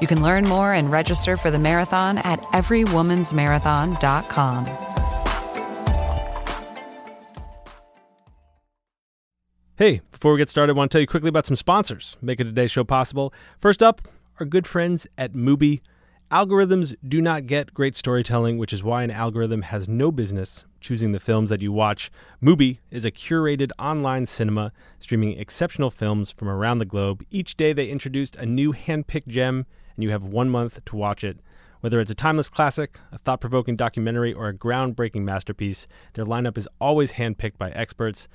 You can learn more and register for the marathon at everywomansmarathon.com. Hey, before we get started, I want to tell you quickly about some sponsors making today's show possible. First up, our good friends at Mubi. Algorithms do not get great storytelling, which is why an algorithm has no business choosing the films that you watch. Mubi is a curated online cinema streaming exceptional films from around the globe. Each day they introduced a new hand-picked gem, and you have one month to watch it. Whether it's a timeless classic, a thought provoking documentary, or a groundbreaking masterpiece, their lineup is always handpicked by experts.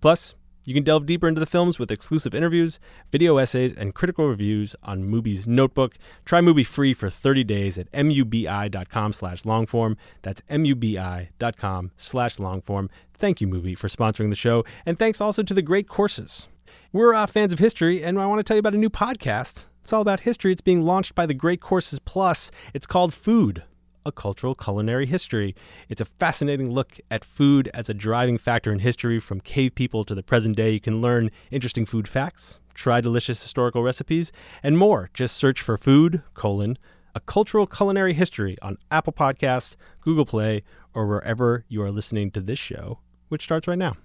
Plus, you can delve deeper into the films with exclusive interviews, video essays, and critical reviews on Mubi's Notebook. Try Mubi free for 30 days at mubi.com slash longform. That's mubi.com slash longform. Thank you, Mubi, for sponsoring the show. And thanks also to the great courses. We're uh, fans of history, and I want to tell you about a new podcast. It's all about history. It's being launched by the Great Courses Plus. It's called Food a cultural culinary history. It's a fascinating look at food as a driving factor in history from cave people to the present day. You can learn interesting food facts, try delicious historical recipes, and more. Just search for food, colon, a cultural culinary history on Apple Podcasts, Google Play, or wherever you are listening to this show, which starts right now.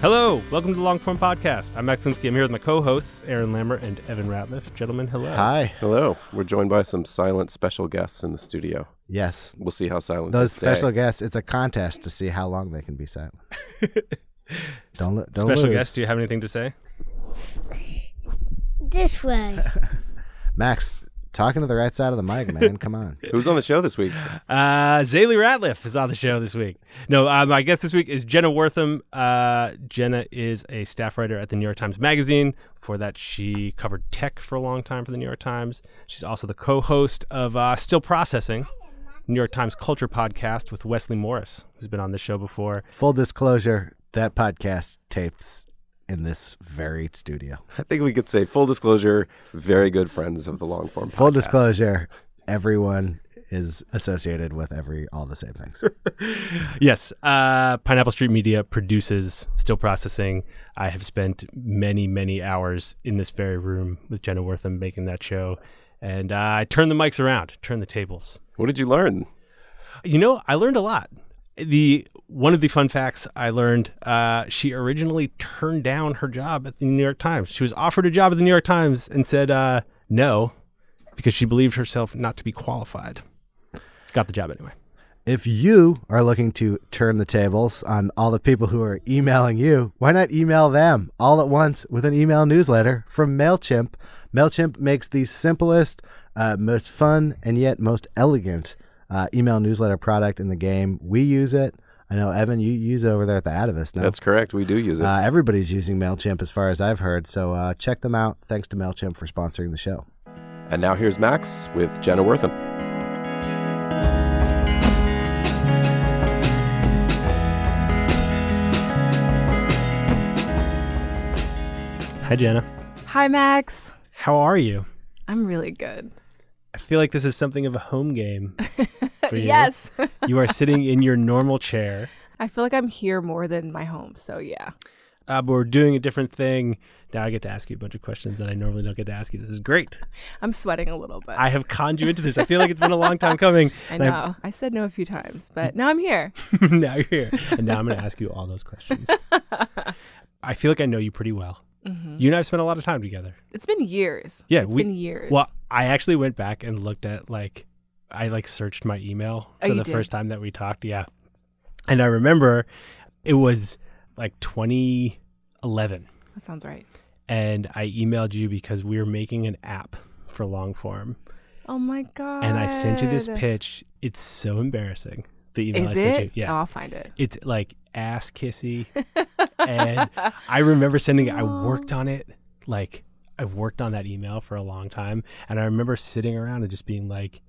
Hello, welcome to the Longform Podcast. I'm Max Linsky. I'm here with my co-hosts, Aaron Lammer and Evan Ratliff. Gentlemen, hello. Hi. Hello. We're joined by some silent special guests in the studio. Yes. We'll see how silent Those they stay. special guests, it's a contest to see how long they can be silent. don't lo- don't Special lose. guest, do you have anything to say? This way. Max, talking to the right side of the mic, man. Come on. Who's on the show this week? Uh, Zaylee Ratliff is on the show this week. No, uh, my guest this week is Jenna Wortham. Uh, Jenna is a staff writer at the New York Times Magazine. Before that, she covered tech for a long time for the New York Times. She's also the co-host of uh, Still Processing, New York Times Culture Podcast with Wesley Morris, who's been on this show before. Full disclosure, that podcast tapes in this very studio. I think we could say full disclosure, very good friends of the long form. Full podcast. disclosure, everyone is associated with every all the same things. yes, uh, Pineapple Street Media produces Still Processing. I have spent many, many hours in this very room with Jenna Wortham making that show. And uh, I turned the mics around, turned the tables. What did you learn? You know, I learned a lot. The one of the fun facts I learned, uh, she originally turned down her job at the New York Times. She was offered a job at the New York Times and said uh, no because she believed herself not to be qualified. Got the job anyway. If you are looking to turn the tables on all the people who are emailing you, why not email them all at once with an email newsletter from MailChimp? MailChimp makes the simplest, uh, most fun, and yet most elegant uh, email newsletter product in the game. We use it. I know, Evan, you use it over there at the Atavist now. That's correct. We do use it. uh, everybody's using MailChimp as far as I've heard. So uh, check them out. Thanks to MailChimp for sponsoring the show. and now here's Max with Jenna Wortham. Hi, Jenna. Hi, Max. How are you? I'm really good. I feel like this is something of a home game for you. Yes. you are sitting in your normal chair, I feel like I'm here more than my home. So, yeah. uh, but we're doing a different thing. Now I get to ask you a bunch of questions that I normally don't get to ask you. This is great. I'm sweating a little bit. I have conned you into this. I feel like it's been a long time coming. I know. I said no a few times, but now I'm here. Now you're here. And now I'm going to ask you all those questions. I feel like I know you pretty well. Mm-hmm. You and I have spent a lot of time together. It's been years. Yeah, it's we- been years. Well, I actually went back and looked at like I like searched my email Oh, for you the did? first time that we talked. Yeah. And I remember it was like 2011 that sounds right. and I emailed you because we were making an app for long form Oh my god. and I sent you this pitch. It's so embarrassing. The email Is I sent it? you. Yeah. Oh, I'll find it. It's like ass kissy. and I remember sending it. I worked on it like I've worked on that email for a long time, and I remember sitting around and just being like,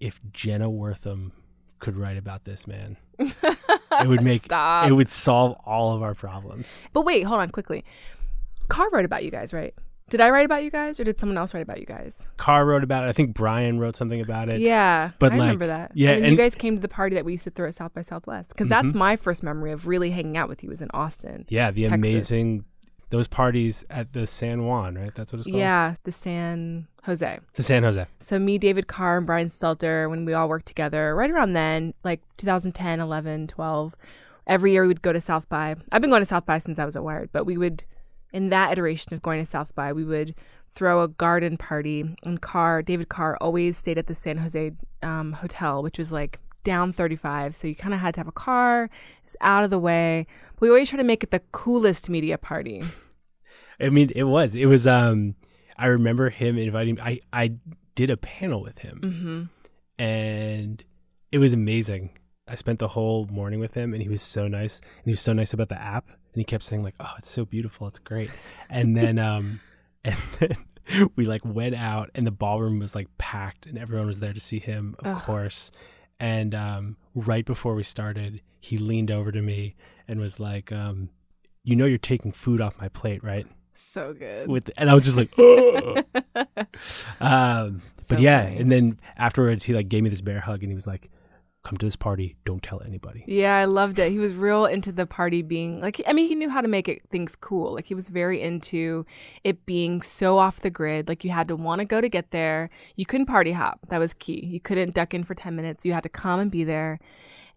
if Jenna Wortham could write about this man, it would make Stop. it would solve all of our problems. But wait, hold on quickly. Carr wrote about you guys, right? Did I write about you guys or did someone else write about you guys? Carr wrote about it. I think Brian wrote something about it. Yeah. but, I like, remember that. yeah, And, and- you guys came to the party that we used to throw at South by Southwest. Because that's Mhm. my first memory of really hanging out with you was in Austin. Yeah, the Texas. amazing those parties at the San Juan, right? That's what it's called. Yeah, the San Jose. the San Jose. So me, David Carr, and Brian Stelter, when we all worked together, right around then, like 2010, 11, 12, every year we would go to South by. I've been going to South by since I was at Wired, but we would, in that iteration of going to South by, we would throw a garden party. And Carr, David Carr, always stayed at the San Jose um, hotel, which was like down 35. So you kind of had to have a car. It's out of the way. But we always try to make it the coolest media party. I mean, it was. It was. Um, I remember him inviting. me. I I did a panel with him, hmm and it was amazing. I spent the whole morning with him, and he was so nice. And he was so nice about the app, and he kept saying like, "Oh, it's so beautiful. It's great." And then, um, and then we like went out, and the ballroom was like packed, and everyone was there to see him, of Ugh. course. And um, right before we started, he leaned over to me and was like, um, "You know, you're taking food off my plate, right?" So good. with and I was just like, um, but yeah, funny. and then afterwards he like gave me this bear hug and he was like, "Come to this party, don't tell anybody." Yeah, I loved it. He was real into the party being like, I mean, he knew how to make it things cool. Like, he was very into it being so off the grid. Like, you had to want to go to get there. You couldn't party hop. That was key. You couldn't duck in for 10 minutes. You had to come and be there.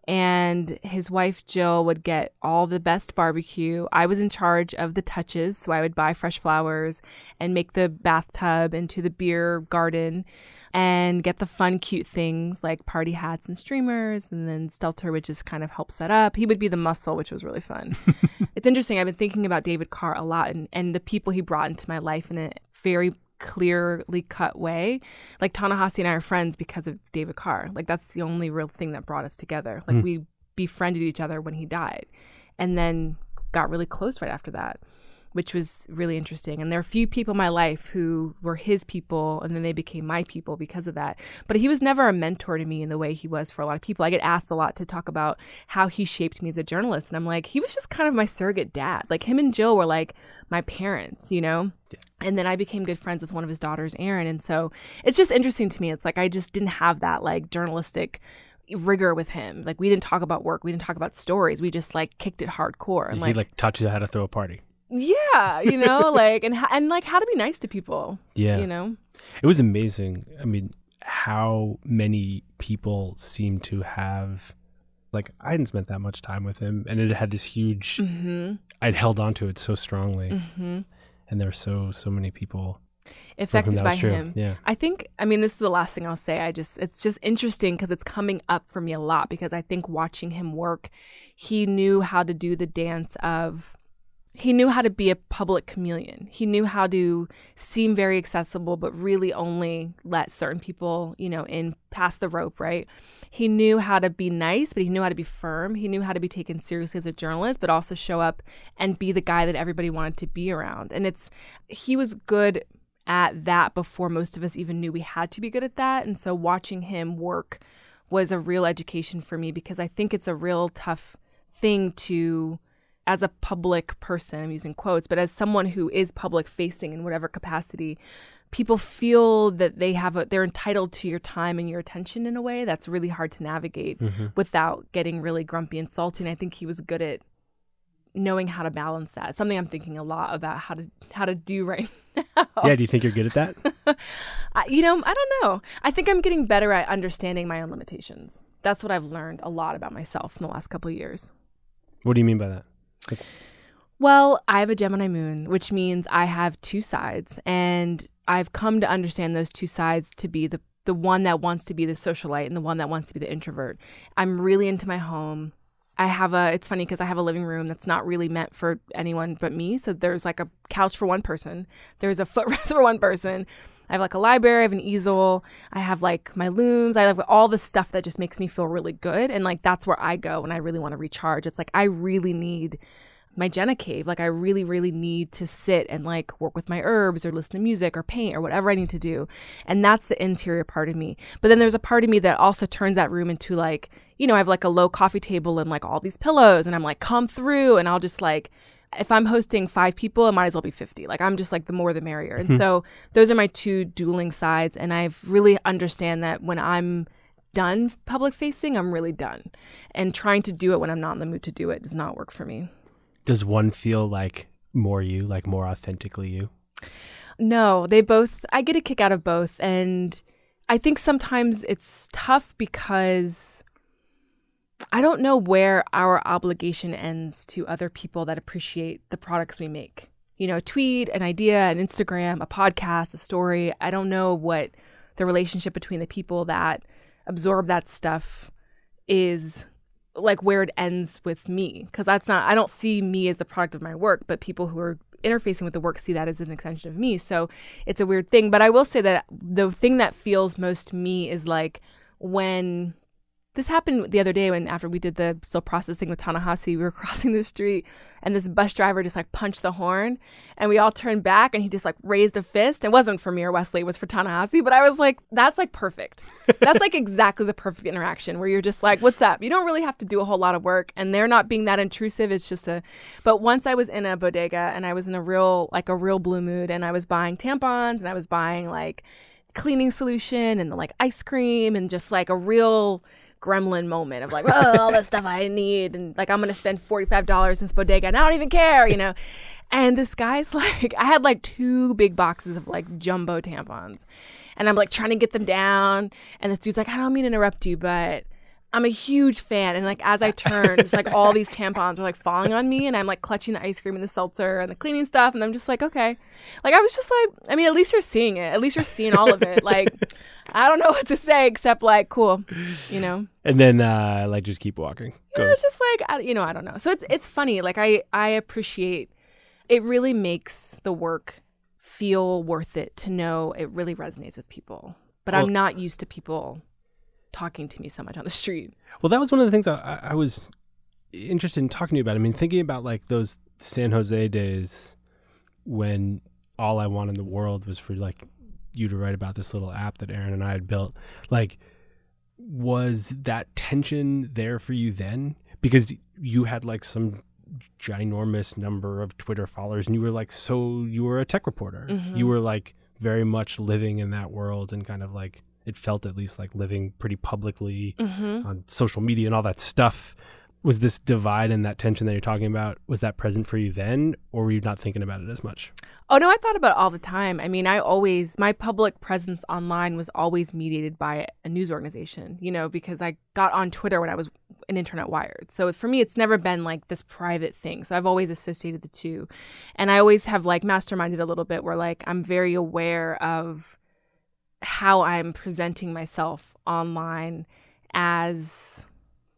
And his wife, Jill, would get all the best barbecue. I was in charge of the touches. So I would buy fresh flowers and make the bathtub into the beer garden and get the fun, cute things like party hats and streamers. And then Stelter would just kind of help set up. He would be the muscle, which was really fun. it's interesting. I've been thinking about David Carr a lot and, and the people he brought into my life in a very clearly cut way. Like Ta-Nehisi and I are friends because of David Carr. Like that's the only real thing that brought us together. Like Hmm. we befriended each other when he died and then got really close right after that which was really interesting. And there are a few people in my life who were his people and then they became my people because of that. But he was never a mentor to me in the way he was for a lot of people. I get asked a lot to talk about how he shaped me as a journalist. And I'm like, he was just kind of my surrogate dad. Like him and Jill were like my parents, you know? And then I became good friends with one of his daughters, Erin. And so it's just interesting to me. It's like I just didn't have that like journalistic rigor with him. Like we didn't talk about work, we didn't talk about stories. We just like kicked it hardcore. And he like, like taught you how to throw a party. Yeah, you know, like and and like how to be nice to people. Yeah, You know. it was amazing. I mean, how many people seem to have. Like I hadn't spent that much time with him, and it had this huge. Mm-hmm. I'd held on to it so strongly, Mm-hmm. and there were so so many people Affected by true. him. Yeah, I think I mean this is the last thing I'll say. I just it's just interesting because it's coming up for me a lot because I think watching him work, he knew how to do the dance of he knew how to be a public chameleon. He knew how to seem very accessible but really only let certain people, you know, in past the rope, right? He knew how to be nice, but he knew how to be firm. He knew how to be taken seriously as a journalist, but also show up and be the guy that everybody wanted to be around. And it's he was good at that before most of us even knew we had to be good at that. And so watching him work was a real education for me because I think it's a real tough thing to, as a public person, I'm using quotes, but as someone who is public facing in whatever capacity, people feel that they have a, they're entitled to your time and your attention in a way that's really hard to navigate mm-hmm. without getting really grumpy and salty. And I think he was good at knowing how to balance that. It's something I'm thinking a lot about how to how to do right now. yeah. Do you think you're good at that? I, you know, I don't know. I think I'm getting better at understanding my own limitations. That's what I've learned a lot about myself in the last couple of years. what do you mean by that? Well, I have a Gemini moon, which means I have two sides, and I've come to understand those two sides to be the the one that wants to be the socialite and the one that wants to be the introvert. I'm really into my home. I have a it's funny because I have a living room that's not really meant for anyone but me. So there's like a couch for one person. There's a footrest for one person. I have like a library, I have an easel, I have like my looms, I have all the stuff that just makes me feel really good. And like that's where I go when I really want to recharge. It's like I really need my Jenna cave. Like I really, really need to sit and like work with my herbs or listen to music or paint or whatever I need to do. And that's the interior part of me. But then there's a part of me that also turns that room into like, you know, I have like a low coffee table and like all these pillows and I'm like, come through and I'll just like if I'm hosting five people, it might as well be 50. Like I'm just like the more the merrier. And hmm. so those are my two dueling sides. And I've really understand that when I'm done public facing, I'm really done. And trying to do it when I'm not in the mood to do it does not work for me. Does one feel like more you, like more authentically you? No, they both, I get a kick out of both. And I think sometimes it's tough because I don't know where our obligation ends to other people that appreciate the products we make. You know, a tweet, an idea, an Instagram, a podcast, a story. I don't know what the relationship between the people that absorb that stuff is like where it ends with me because that's not i don't see me as the product of my work but people who are interfacing with the work see that as an extension of me so it's a weird thing but i will say that the thing that feels most me is like when this happened the other day when after we did the still processing with Ta-Nehisi, we were crossing the street and this bus driver just like punched the horn and we all turned back and he just like raised a fist. It wasn't for me or Wesley, it was for Ta-Nehisi, but I was like, that's like perfect. That's like exactly the perfect interaction where you're just like, what's up? You don't really have to do a whole lot of work and they're not being that intrusive. It's just a but once I was in a bodega and I was in a real like a real blue mood and I was buying tampons and I was buying like cleaning solution and like ice cream and just like a real gremlin moment of like, oh, all the stuff I need. And like, I'm going to spend $45 in bodega and I don't even care, you know? And this guy's like, I had like two big boxes of like jumbo tampons. And I'm like trying to get them down. And this dude's like, I don't mean to interrupt you, but I'm a huge fan. And like as I turn, just like all these tampons are like falling on me and I'm like clutching the ice cream and the seltzer and the cleaning stuff. And I'm just like, okay. Like I was just like, I mean, at least you're seeing it. At least you're seeing all of it. Like I don't know what to say except like, cool, you know? And then uh like just keep walking. Go. Yeah, it's just like I, you know, I don't know. So it's it's funny. Like I I appreciate it really makes the work feel worth it to know it really resonates with people. But Well- I'm not used to people talking to me so much on the street. Well, that was one of the things I, I- was interested in talking to you about. I mean, thinking about like those San Jose days when all I wanted in the world was for like you to write about this little app that Aaron and I had built. Like, was that tension there for you then? Because you had like some ginormous number of Twitter followers, and you were like, so you were a tech reporter. Mhm. You were like very much living in that world, and kind of like it felt at least like living pretty publicly Mm-hmm. on social media and all that stuff. Was this divide and that tension that you're talking about, was that present for you then, or were you not thinking about it as much? Oh no, I thought about it all the time. I mean, I always my public presence online was always mediated by a news organization, you know, because I got on Twitter when I was an internet wired. So for me it's never been like this private thing. So I've always associated the two. And I always have like masterminded a little bit where like I'm very aware of how I'm presenting myself online as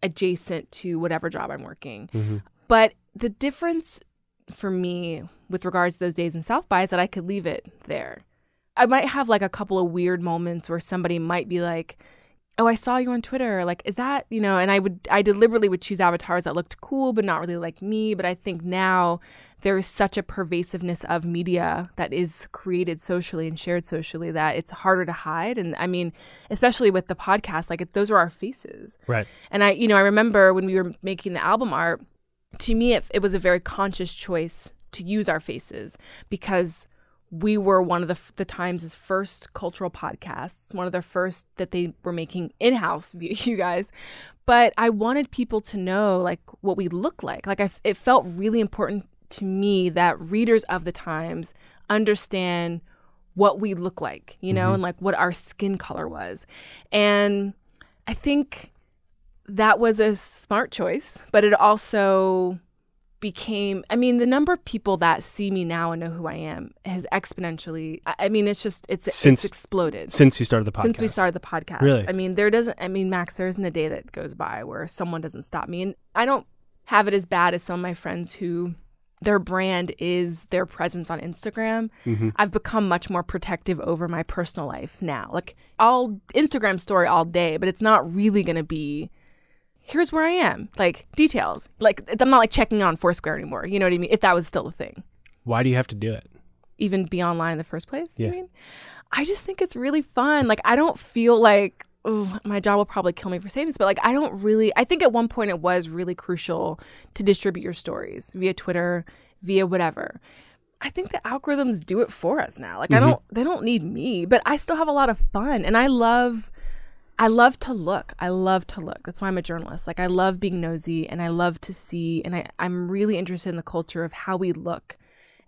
adjacent to whatever job I'm working. Mm-hmm. But the difference for me with regards to those days in South by is that I could leave it there. I might have like a couple of weird moments where somebody might be like, "Oh, I saw you on Twitter." Like, is that, you know, and I would I deliberately would choose avatars that looked cool but not really like me, but I think now there is such a pervasiveness of media that is created socially and shared socially that it's harder to hide and I mean, especially with the podcast, like it, those are our faces. Right. And I, you know, I remember when we were making the album art, to me, it, it was a very conscious choice to use our faces because we were one of the, the Times' first cultural podcasts, one of the first that they were making in house, you guys. But I wanted people to know like what we look like. Like I, it felt really important to me that readers of the Times understand what we look like, you know, mm-hmm. and like what our skin color was. And I think that was a smart choice, but it also became I mean the number of people that see me now and know who I am has exponentially I mean it's just it's Since- it's exploded Since you started the podcast. since we started the podcast. Really? I mean, there doesn't. I mean, Max, there isn't a day that goes by where someone doesn't stop me, and I don't have it as bad as some of my friends who their brand is their presence on Instagram. Mm-hmm. I've become much more protective over my personal life now. Like I'll Instagram story all day, but it's not really going to be here's where I am, like details. Like I'm not like checking on Foursquare anymore. You know what I mean? If that was still a thing, Why do you have to do it? even be online in the first place. Yeah. You mean? I just think it's really fun. Like I don't feel like. my job will probably kill me for saying this, but like I don't really. I think at one point it was really crucial to distribute your stories via Twitter, via whatever. I think the algorithms do it for us now. Like I mm-hmm. don't they don't need me, but I still have a lot of fun and I love I love to look. I love to look. That's why I'm a journalist. Like I love being nosy and I love to see and I, I'm really interested in the culture of how we look.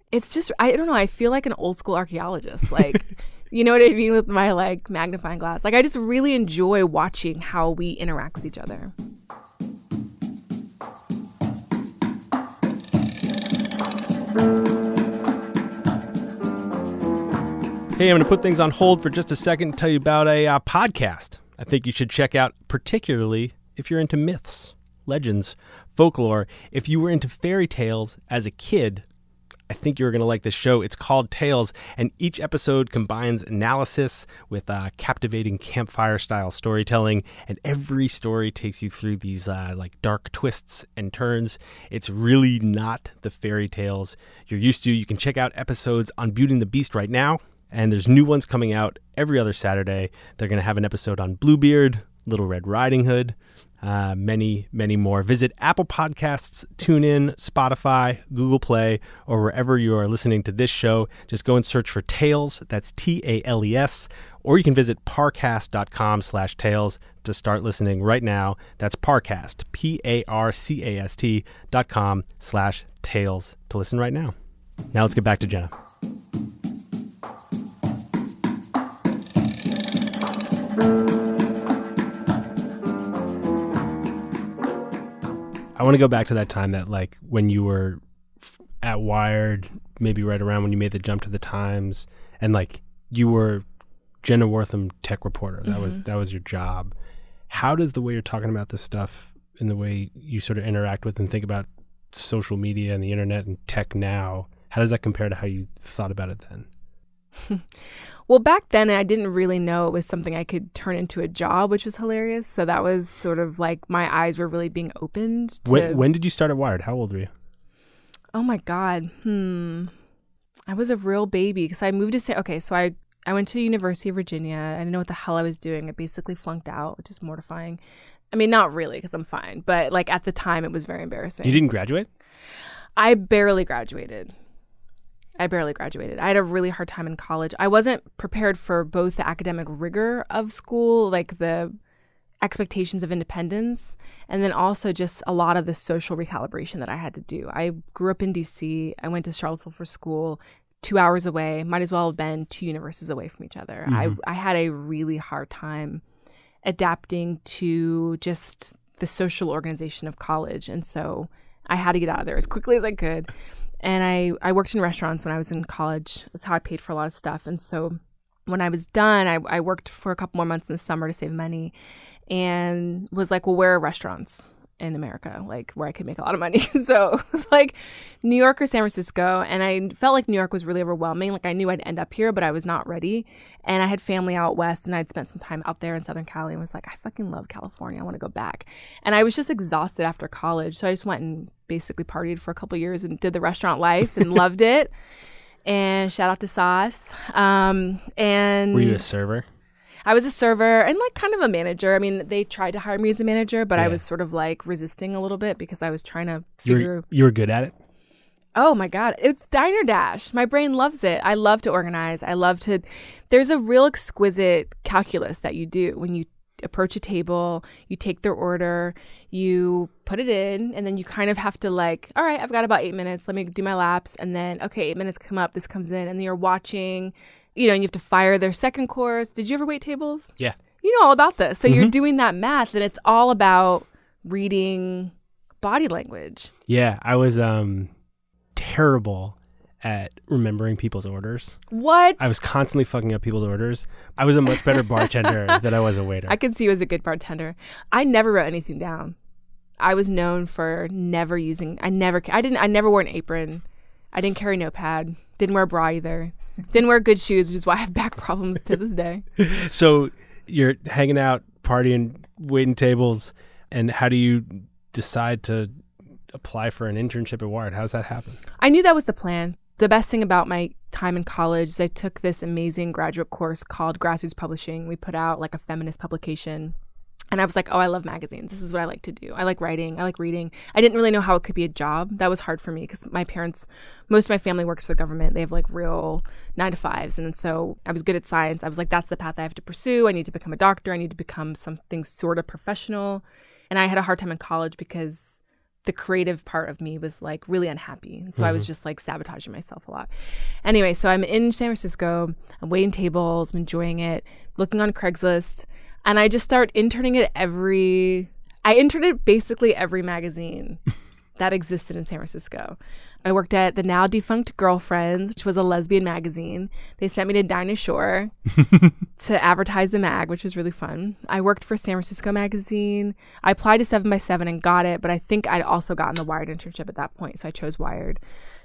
It's just I don't know, I feel like an old school archaeologist. Like you know what I mean with my like magnifying glass. Like I just really enjoy watching how we interact with each other. Hey, I'm going to put things on hold for just a second and tell you about a uh, podcast I think you should check out, particularly if you're into myths, legends, folklore. If you were into fairy tales as a kid, I think you're going to like this show. It's called Tales, and each episode combines analysis with uh, captivating campfire style storytelling, and every story takes you through these uh, like dark twists and turns. It's really not the fairy tales you're used to. You can check out episodes on Beauty and the Beast right now, and there's new ones coming out every other Saturday. They're going to have an episode on Bluebeard, Little Red Riding Hood, uh, many, many more. Visit Apple Podcasts, TuneIn, Spotify, Google Play, or wherever you are listening to this show. Just go and search for Tales. That's T A L E S. Or you can visit parcast.com slash tales to start listening right now. That's Parcast, P A R C A S T dot com slash tales to listen right now. Now let's get back to Jenna. I want to go back to that time that like when you were at Wired, maybe right around when you made the jump to the Times, and like you were Jenna Wortham tech reporter. That was mm-hmm. that was your job. How does the way you're talking about this stuff and the way you sort of interact with and think about social media and the internet and tech now, how does that compare to how you thought about it then? Well, back then I didn't really know it was something I could turn into a job, which was hilarious. So that was sort of like my eyes were really being opened to When, when did you start at Wired? How old were you? Oh my god. Hmm. I was a real baby because I moved to say okay, so I I went to University of Virginia. I didn't know what the hell I was doing. I basically flunked out, which is mortifying. I mean, not really because I'm fine, but like at the time it was very embarrassing. You didn't graduate? I barely graduated. I barely graduated. I had a really hard time in college. I wasn't prepared for both the academic rigor of school, like the expectations of independence, and then also just a lot of the social recalibration that I had to do. I grew up in DC. I went to Charlottesville for school, two hours away. Might as well have been two universes away from each other. I, mm-hmm. I had a really hard time adapting to just the social organization of college. And so I had to get out of there as quickly as I could. And I, I worked in restaurants when I was in college. That's how I paid for a lot of stuff. And so when I was done, I, I worked for a couple more months in the summer to save money and was like, well, where are restaurants in America? Like where I could make a lot of money. so it was like New York or San Francisco. And I felt like New York was really overwhelming. Like I knew I'd end up here, but I was not ready. And I had family out west and I'd spent some time out there in Southern Cali and was like, I fucking love California. I want to go back. And I was just exhausted after college. So I just went and basically partied for a couple years and did the restaurant life and loved it. And shout out to Sauce. Um, and Were you a server? I was a server and like kind of a manager. I mean, they tried to hire me as a manager, but I was sort of like resisting a little bit because I was trying to You figure. were, you were good at it? Oh my god, it's Diner Dash. My brain loves it. I love to organize. I love to. There's a real exquisite calculus that you do when you approach a table. You take their order, you put it in, and then you kind of have to like, all right, I've got about eight minutes. Let me do my laps, and then okay, eight minutes come up. This comes in, and then you're watching. You know, and you have to fire their second course. Did you ever wait tables? Yeah. you know all about this. So you're doing that math, and it's all about reading body language. Yeah, I was um terrible at remembering people's orders. What? I was constantly fucking up people's orders. I was a much better bartender than I was a waiter. I could see you as a good bartender. I never wrote anything down. I was known for never using. I never. I didn't. I never wore an apron. I didn't carry notepad. Didn't wear a bra either. Didn't wear good shoes, which is why I have back problems to this day. so you're hanging out, partying, waiting tables, And how do you decide to apply for an internship at Wired? How does that happen? I knew that was the plan. The best thing about my time in college is I took this amazing graduate course called Grassroots Publishing. We put out like a feminist publication. And I was like, oh, I love magazines. This is what I like to do. I like writing. I like reading. I didn't really know how it could be a job. That was hard for me because my parents, most of my family works for the government. They have like real nine to fives. And so I was good at science. I was like, that's the path I have to pursue. I need to become a doctor. I need to become something sort of professional. And I had a hard time in college because the creative part of me was like really unhappy. And so I was mm-hmm. just like sabotaging myself a lot. Anyway, so I'm in San Francisco. I'm waiting tables. I'm enjoying it, looking on Craigslist. And I just start interning at every, I interned at basically every magazine that existed in San Francisco. I worked at the now defunct Girlfriends, which was a lesbian magazine. They sent me to Dinah Shore to advertise the mag, which was really fun. I worked for San Francisco Magazine. I applied to 7 by 7 and got it, but I think I'd also gotten the Wired internship at that point, so I chose Wired.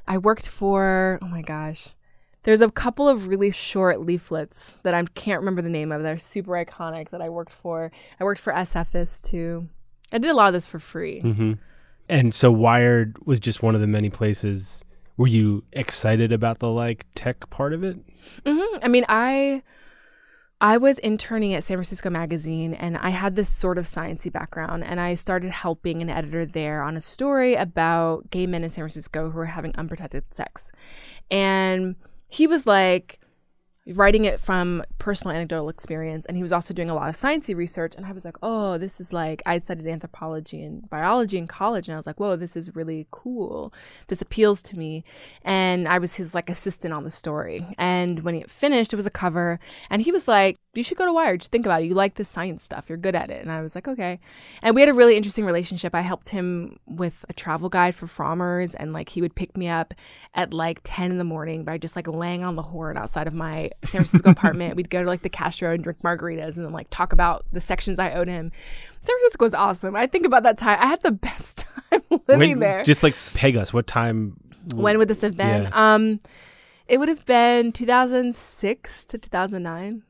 I worked for, oh my gosh, there's a couple of really short leaflets that I can't remember the name of. They're super iconic that I worked for. I worked for SFIS too. I did a lot of this for free. Mm-hmm. And so Wired was just one of the many places. Were you excited about the like tech part of it? hmm I mean, I I was interning at San Francisco Magazine, and I had this sort of sciencey background, and I started helping an editor there on a story about gay men in San Francisco who were having unprotected sex, and he was like writing it from personal anecdotal experience and he was also doing a lot of sciencey research and i was like oh this is like i studied anthropology and biology in college and i was like whoa this is really cool. This appeals to me. And i was his like assistant on the story. And when it finished it was a cover and he was like you should go to wired just think about it you like this science stuff you're good at it and i was like okay and we had a really interesting relationship i helped him with a travel guide for Frommer's and like he would pick me up at like 10 in the morning by just like laying on the horn outside of my San Francisco apartment. We'd go to like the Castro and drink margaritas and then like talk about the sections I owed him. San Francisco was awesome. I think about that time. I had the best time living When- there. Just like peg us. What time? when would this have been? Yeah. Um, it would have been 2006 to 2009,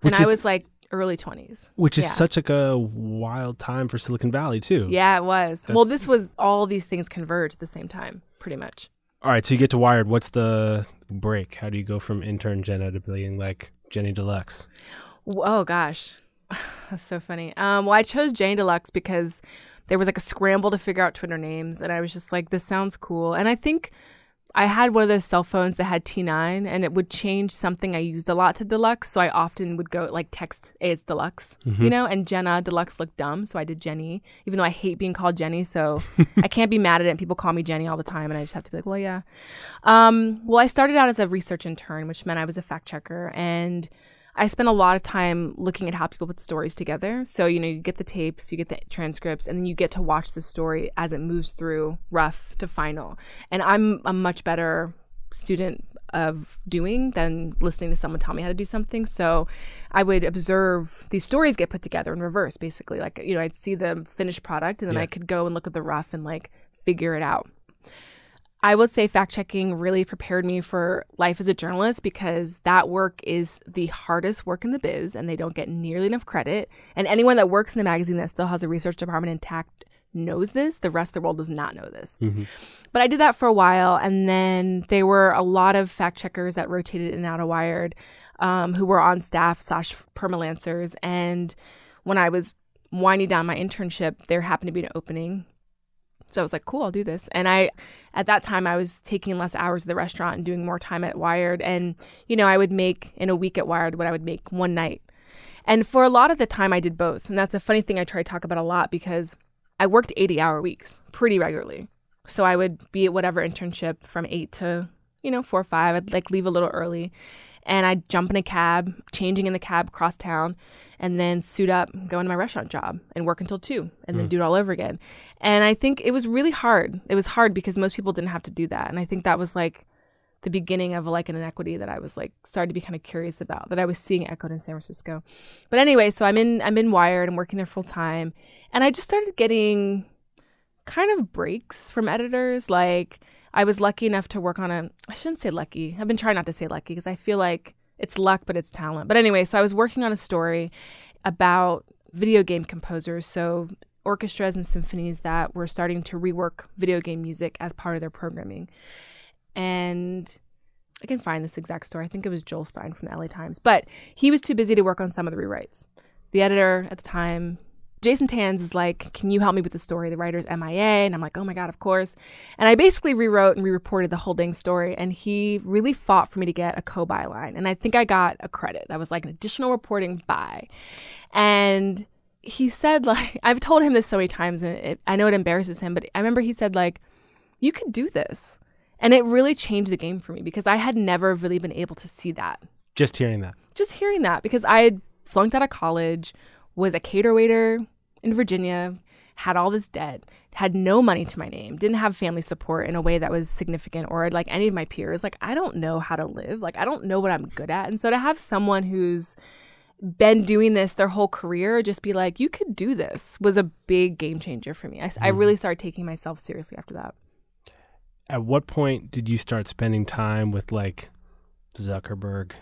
Which and I is- was like early 20s. Which is yeah. such like a wild time for Silicon Valley too. Yeah, it was. well, this was all these things converge at the same time, pretty much. All right, so you get to Wired. What's the break? How do you go from intern Jenna to being like Jenny Deluxe? Oh gosh, that's so funny. Um, well, I chose Jane Deluxe because there was like a scramble to figure out Twitter names, and I was just like, this sounds cool. And I think I had one of those cell phones that had T9, and it would change something I used a lot to Deluxe. So I often would go like text, "Hey, it's Deluxe," you know. And Jenna Deluxe looked dumb, so I did Jenny, even though I hate being called Jenny. So I can't be mad at it. People call me Jenny all the time, and I just have to be like, well, yeah. Um, well, I started out as a research intern, which meant I was a fact checker, and I spent a lot of time looking at how people put stories together. So, you know, you get the tapes, you get the transcripts, and then you get to watch the story as it moves through rough to final. And I'm a much better student of doing than listening to someone tell me how to do something. So I would observe these stories get put together in reverse, basically. Like, you know, I'd see the finished product and then Yeah. I could go and look at the rough and like figure it out. I would say fact checking really prepared me for life as a journalist because that work is the hardest work in the biz and they don't get nearly enough credit. And anyone that works in a magazine that still has a research department intact knows this. The rest of the world does not know this. But I did that for a while. And then there were a lot of fact checkers that rotated in and out of Wired um, who were on staff slash permalancers. And when I was winding down my internship, there happened to be an opening so I was like, cool, I'll do this. And I, at that time, I was taking less hours at the restaurant and doing more time at Wired. And, you know, I would make in a week at Wired what I would make one night. And for a lot of the time, I did both. And that's a funny thing I try to talk about a lot because I worked 80 hour weeks pretty regularly. So I would be at whatever internship from eight to, you know, four or five. I'd like leave a little early and I'd jump in a cab, changing in the cab across town, and then suit up, go into my restaurant job, and work until two, and then hmm. do it all over again. And I think it was really hard. It was hard because most people didn't have to do that, and I think that was like the beginning of like an inequity that I was like started to be kind of curious about that I was seeing echoed in San Francisco. But anyway, so I'm in I'm in Wired. I'm working there full time, and I just started getting kind of breaks from editors. Like I was lucky enough to work on a. I shouldn't say lucky. I've been trying not to say lucky because I feel like it's luck, but it's talent. But anyway, so I was working on a story about video game composers. So orchestras and symphonies that were starting to rework video game music as part of their programming. And I can find this exact story. I think it was Joel Stein from the LA Times, but he was too busy to work on some of the rewrites. The editor at the time, Jason Tanz is like, Can you help me with the story? The writer's MIA. And I'm like, Oh my God, of course. And I basically rewrote and re reported the whole dang story. And he really fought for me to get a co byline. And I think I got a credit. That was like an additional reporting by. And he said, like, I've told him this so many times, and it, I know it embarrasses him, but I remember he said, like, You could do this. And it really changed the game for me because I had never really been able to see that. Just hearing that. Just hearing that because I had flunked out of college, was a cater waiter in Virginia, had all this debt, had no money to my name, didn't have family support in a way that was significant or like any of my peers. Like, I don't know how to live. Like, I don't know what I'm good at. And so to have someone who's been doing this their whole career just be like, you could do this was a big game changer for me. I, I mm-hmm. really started taking myself seriously after that. At what point did you start spending time with like Zuckerberg?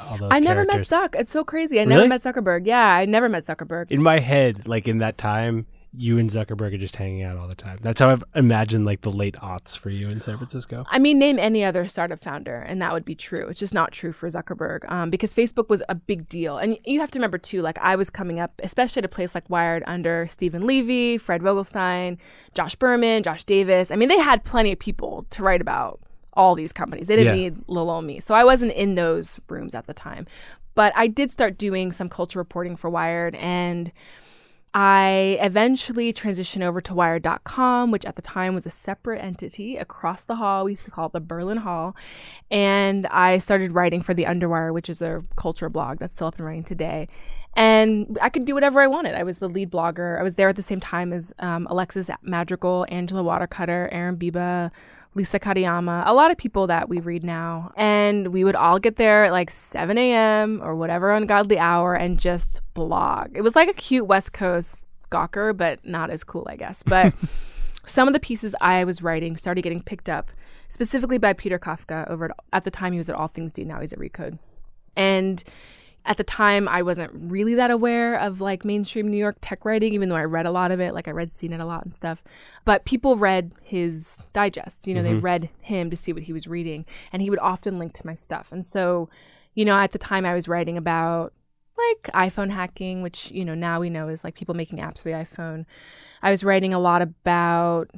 All those I never met characters? Zuck. It's so crazy. I Really? never met Zuckerberg. Yeah, I never met Zuckerberg. In my head, like in that time, you and Zuckerberg are just hanging out all the time. That's how I've imagined like the late aughts for you in San Francisco. I mean, name any other startup founder, and that would be true. It's just not true for Zuckerberg um, because Facebook was a big deal. And you have to remember, too, like I was coming up, especially at a place like Wired under Stephen Levy, Fred Vogelstein, Josh Bearman, Josh Davis. I mean, they had plenty of people to write about all these companies. They didn't Yeah. need me. So I wasn't in those rooms at the time. But I did start doing some culture reporting for Wired and I eventually transitioned over to Wired.com, which at the time was a separate entity across the hall. We used to call it the Berlin Hall. And I started writing for The Underwire, which is a culture blog that's still up and running today. And I could do whatever I wanted. I was the lead blogger. I was there at the same time as um, Alexis Madrigal, Angela Watercutter, Erin Biba, Lisa Katayama, a lot of people that we read now. And we would all get there at like 7 a.m. or whatever ungodly hour and just blog. It was like a cute West Coast Gawker, but not as cool, I guess. But some of the pieces I was writing started getting picked up specifically by Peter Kafka over at, at the time he was at All Things D, now he's at Recode. And at the time I wasn't really that aware of like mainstream New York tech writing, even though I read a lot of it. Like I read CNET a lot and stuff. But people read his digests. You know, they mm-hmm. read him to see what he was reading. And he would often link to my stuff. And so, you know, at the time I was writing about like iPhone hacking, which, you know, now we know is like people making apps for the iPhone. I was writing a lot about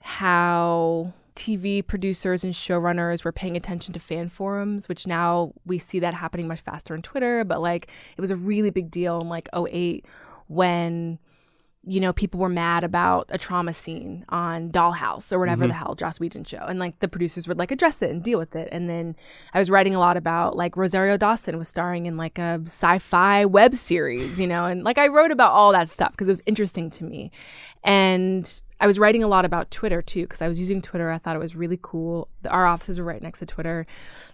how TV producers and showrunners were paying attention to fan forums, which now we see that happening much faster on Twitter. But like it was a really big deal in like 08 when, you know, people were mad about a trauma scene on Dollhouse or whatever mm-hmm. the hell Joss Whedon show. And like the producers would like address it and deal with it. And then I was writing a lot about like Rosario Dawson was starring in like a sci fi web series, you know, and like I wrote about all that stuff because it was interesting to me. And I was writing a lot about Twitter too because I was using Twitter. I thought it was really cool. Our offices were right next to Twitter.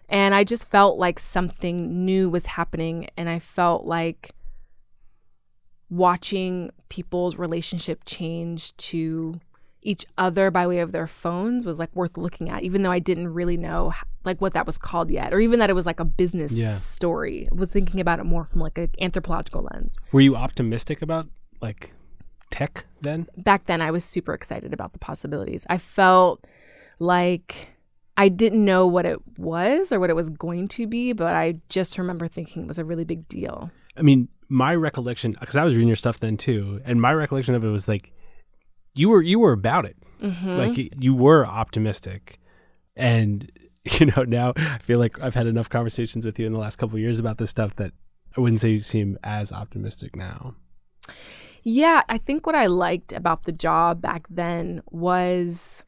And I just felt like something new was happening. And I felt like watching people's relationship change to each other by way of their phones was like worth looking at even though i didn't really know like what that was called yet or even that it was like a business Yeah. story I was thinking about it more from like an anthropological lens Were you optimistic about like tech then? back then I was super excited about the possibilities. I felt like I didn't know what it was or what it was going to be, but I just remember thinking it was a really big deal. I mean, my recollection because I was reading your stuff then too, and my recollection of it was like you were you were about it. Mhm. Like you were optimistic, and you know now I feel like I've had enough conversations with you in the last couple of years about this stuff that I wouldn't say you seem as optimistic now. Yeah, I think what I liked about the job back then was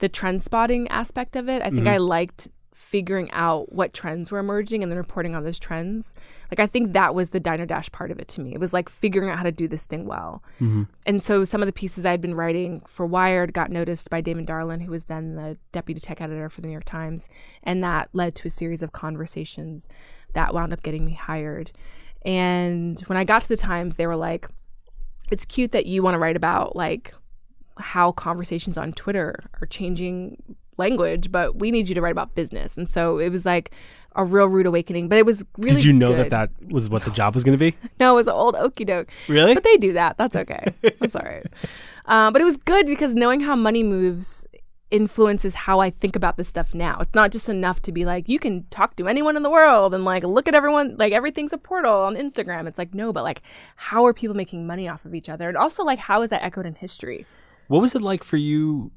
the trend spotting aspect of it. I think Mhm. I liked figuring out what trends were emerging and then reporting on those trends. Like I think that was the diner dash part of it to me. It was like figuring out how to do this thing well. Mm-hmm. And so some of the pieces I had been writing for Wired got noticed by Damon Darlin, who was then the deputy tech editor for the New York Times, and that led to a series of conversations that wound up getting me hired. And when I got to the Times, they were like, "It's cute that you want to write about like how conversations on Twitter are changing language, but we need you to write about business." And so it was like a real rude awakening. But it was really. Did you know good. that that was what the job was going to be? No, it was an old okey doke. Really? But they do that. That's okay. That's all right. Um, but it was good because knowing how money moves influences how I think about this stuff now. It's not just enough to be like, you can talk to anyone in the world and like look at everyone, like everything's a portal on Instagram. It's like, no, but like, how are people making money off of each other? And also, like, how is that echoed in history? What was it like for you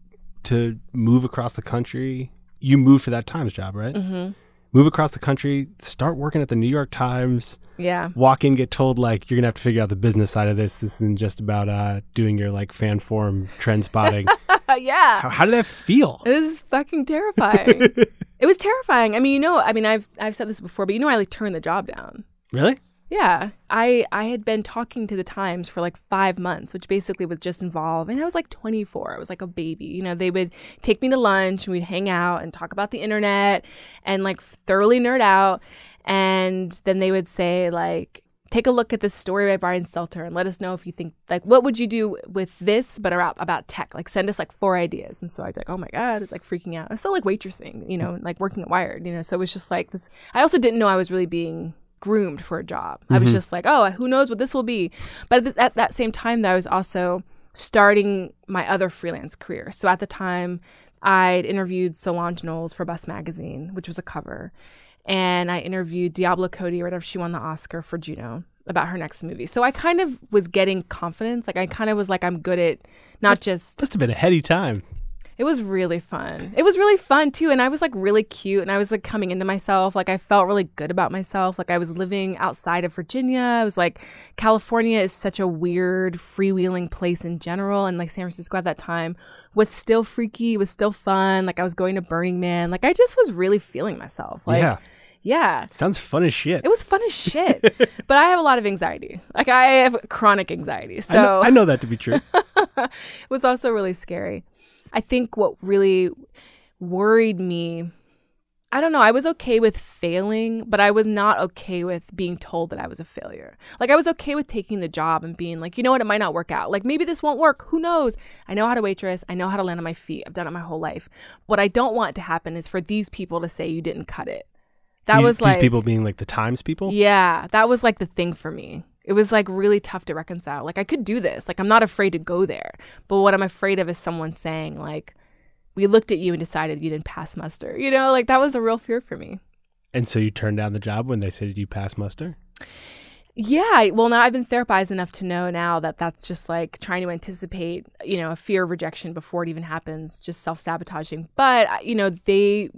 to move across the country? You moved for that Times job, right? Mm-hmm. Move across the country, start working at the New York Times, Yeah. walk in, get told like you're gonna have to figure out the business side of this. This isn't just about uh, doing your like fan form trend spotting. yeah. how, how did that feel? It was fucking terrifying. it was terrifying. I mean, you know, I mean, I've I've said this before, but you know, I like turned the job down. Really? Yeah, I I had been talking to the Times for like five months, which basically would just involve, and I was like 24. I was like a baby. You know, they would take me to lunch and we'd hang out and talk about the internet and like thoroughly nerd out, and then they would say like. Take a look at this story by Brian Stelter and let us know if you think like what would you do with this, but about about tech. Like send us like four ideas, and so I'd be like, oh my god, it's like freaking out. I was still like waitressing, you know, like working at Wired, you know. So it was just like this. I also didn't know I was really being groomed for a job. I was mm-hmm. just like, oh, who knows what this will be. But at, th- at that same time, though, I was also starting my other freelance career. So at the time, I'd interviewed Solange Knowles for Bust Magazine, which was a cover. And I interviewed Diablo Cody right after she won the Oscar for Juno about her next movie. So I kind of was getting confidence. Like I kind of was like, I'm good at not just Must have been a heady time. It was really fun. It was really fun too. And I was like really cute and I was like coming into myself. Like I felt really good about myself. Like I was living outside of Virginia. I was like, California is such a weird, freewheeling place in general. And like San Francisco at that time was still freaky, was still fun. Like I was going to Burning Man. Like I just was really feeling myself. Like, yeah. Yeah. Sounds fun as shit. It was fun as shit. but I have a lot of anxiety. Like I have chronic anxiety. So I, know, I know that to be true. it was also really scary. I think what really worried me, I don't know, I was okay with failing, but I was not okay with being told that I was a failure. Like, I was okay with taking the job and being like, you know what, it might not work out. Like, maybe this won't work. Who knows? I know how to waitress. I know how to land on my feet. I've done it my whole life. What I don't want to happen is for these people to say you didn't cut it. That these, was like, these people being like the Times people. yeah, that was like the thing for me. It was like really tough to reconcile. Like I could do this. Like I'm not afraid to go there. But what I'm afraid of is someone saying like we looked at you and decided you didn't pass muster. You know, like that was a real fear for me. And so you turned down the job when they said you passed muster. Yeah, well now I've been therapized enough to know now that that's just like trying to anticipate, you know, a fear of rejection before it even happens, just self-sabotaging. But uh, you know, they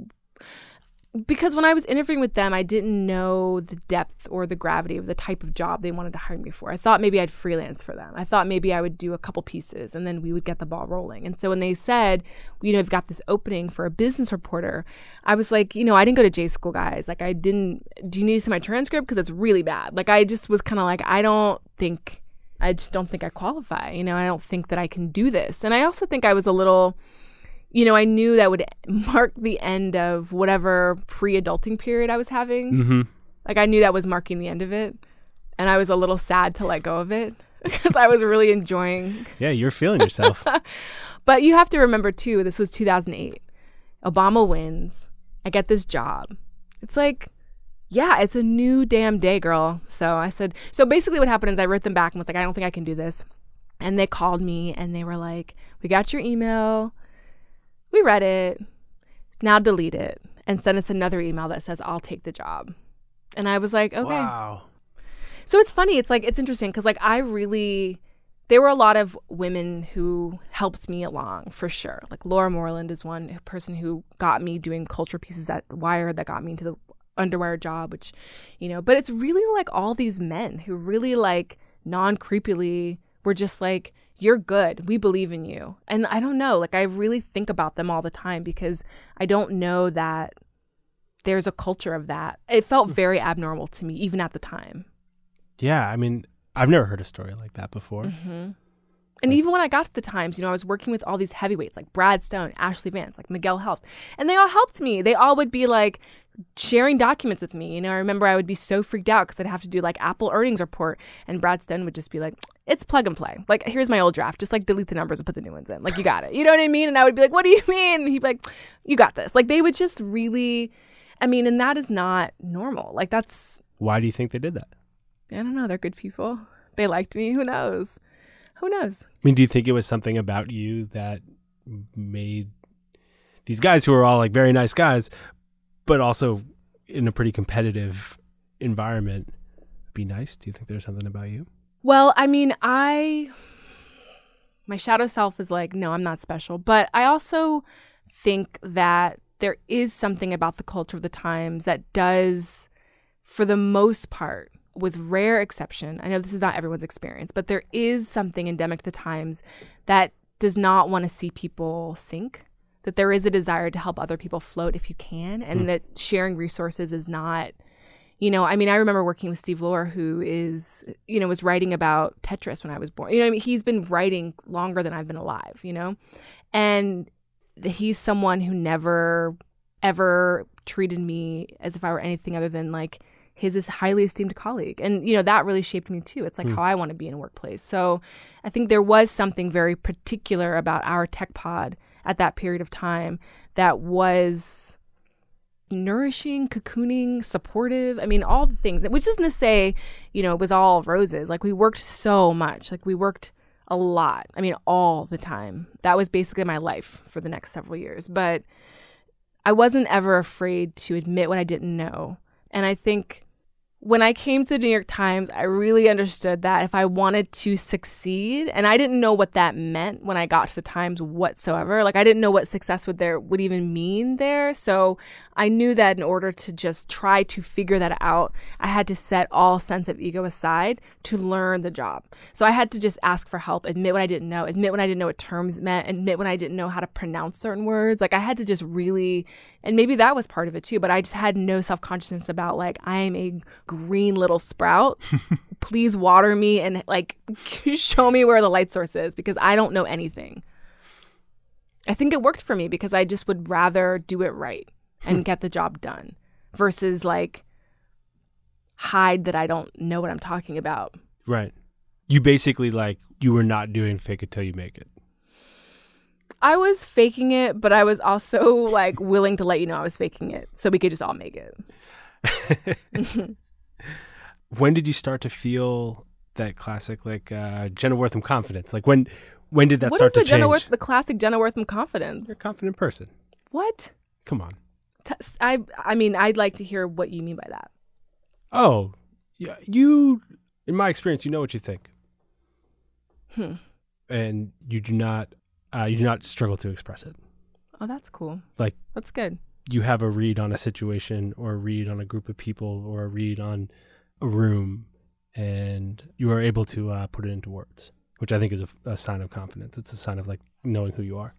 because when I was interviewing with them, I didn't know the depth or the gravity of the type of job they wanted to hire me for. I thought maybe I'd freelance for them. I thought maybe I would do a couple pieces and then we would get the ball rolling. And so when they said, you know, I've got this opening for a business reporter, I was like, you know, I didn't go to J school, guys. Like, I didn't, do you need to see my transcript? Because it's really bad. Like, I just was kind of like, I don't think, I just don't think I qualify. You know, I don't think that I can do this. And I also think I was a little, you know, I knew that would mark the end of whatever pre adulting period I was having. Mm-hmm. Like, I knew that was marking the end of it. And I was a little sad to let go of it because I was really enjoying. Yeah, you're feeling yourself. But you have to remember, too, this was 2008. Obama wins. I get this job. It's like, yeah, it's a new damn day, girl. So I said, so basically what happened is I wrote them back and was like, I don't think I can do this. And they called me and they were like, we got your email. We read it. Now delete it and send us another email that says, I'll take the job. And I was like, okay. Wow. So it's funny. It's like, it's interesting because, like, I really, there were a lot of women who helped me along for sure. Like, Laura Moreland is one person who got me doing culture pieces at Wired that got me into the Underwire job, which, you know, but it's really like all these men who really, like, non creepily were just like, you're good. We believe in you. And I don't know, like I really think about them all the time because I don't know that there's a culture of that. It felt very abnormal to me even at the time. Yeah, I mean, I've never heard a story like that before. Mm-hmm. And even when I got to the Times, you know, I was working with all these heavyweights like Brad Stone, Ashley Vance, like Miguel Helft, and they all helped me. They all would be like sharing documents with me. You know, I remember I would be so freaked out because I'd have to do like Apple earnings report, and Brad Stone would just be like, "It's plug and play. Like, here's my old draft. Just like delete the numbers and put the new ones in. Like, you got it. You know what I mean?" And I would be like, "What do you mean?" And he'd be like, "You got this." Like, they would just really. I mean, and that is not normal. Like that's Why do you think they did that? I don't know. They're good people. They liked me. Who knows? Who knows? I mean, do you think it was something about you that made these guys who are all like very nice guys, but also in a pretty competitive environment be nice? Do you think there's something about you? Well, I mean, I my shadow self is like, no, I'm not special. But I also think that there is something about the culture of the times that does, for the most part, with rare exception, I know this is not everyone's experience, but there is something endemic to the times that does not want to see people sink. That there is a desire to help other people float if you can, and Mm. that sharing resources is not you know, I mean, I remember working with Steve Lohr, who is, you know, was writing about Tetris when I was born. You know, I mean, he's been writing longer than I've been alive, you know, and he's someone who never, ever treated me as if I were anything other than like his is highly esteemed colleague. And, you know, that really shaped me too. It's like how I want to be in a workplace. So I think there was something very particular about our tech pod at that period of time that was nourishing, cocooning, supportive. I mean, all the things, which isn't to say, you know, it was all roses. Like we worked so much. Like we worked a lot. I mean, all the time. That was basically my life for the next several years. But I wasn't ever afraid to admit what I didn't know. And I think when I came to the New York Times, I really understood that if I wanted to succeed, and I didn't know what that meant when I got to the Times whatsoever. Like I didn't know what success would there would even mean there. So I knew that in order to just try to figure that out, I had to set all sense of ego aside to learn the job. So I had to just ask for help, admit what I didn't know, admit when I didn't know what terms meant, admit when I didn't know how to pronounce certain words. Like I had to just really and maybe that was part of it too, but I just had no self-consciousness about like I am a green little sprout. Please water me and like show me where the light source is because I don't know anything. I think it worked for me because I just would rather do it right and hmm. get the job done versus like hide that I don't know what I'm talking about. Right. You basically like you were not doing fake it till you make it. I was faking it, but I was also like willing to let you know I was faking it so we could just all make it. When did you start to feel that classic like uh Jenna Wortham confidence? Like when when did that What is start the to Jenna change? The classic Jenna Wortham confidence? You're a confident person. What? Come on. T- I I mean, I'd like to hear what you mean by that. Oh, yeah. You, in my experience, you know what you think, Hmm. and you do not. Uh, you do not struggle to express it. Oh, that's cool. Like- that's good. You have a read on a situation, or a read on a group of people, or a read on a room, and you are able to uh, put it into words, which I think is a, a sign of confidence. It's a sign of like knowing who you are.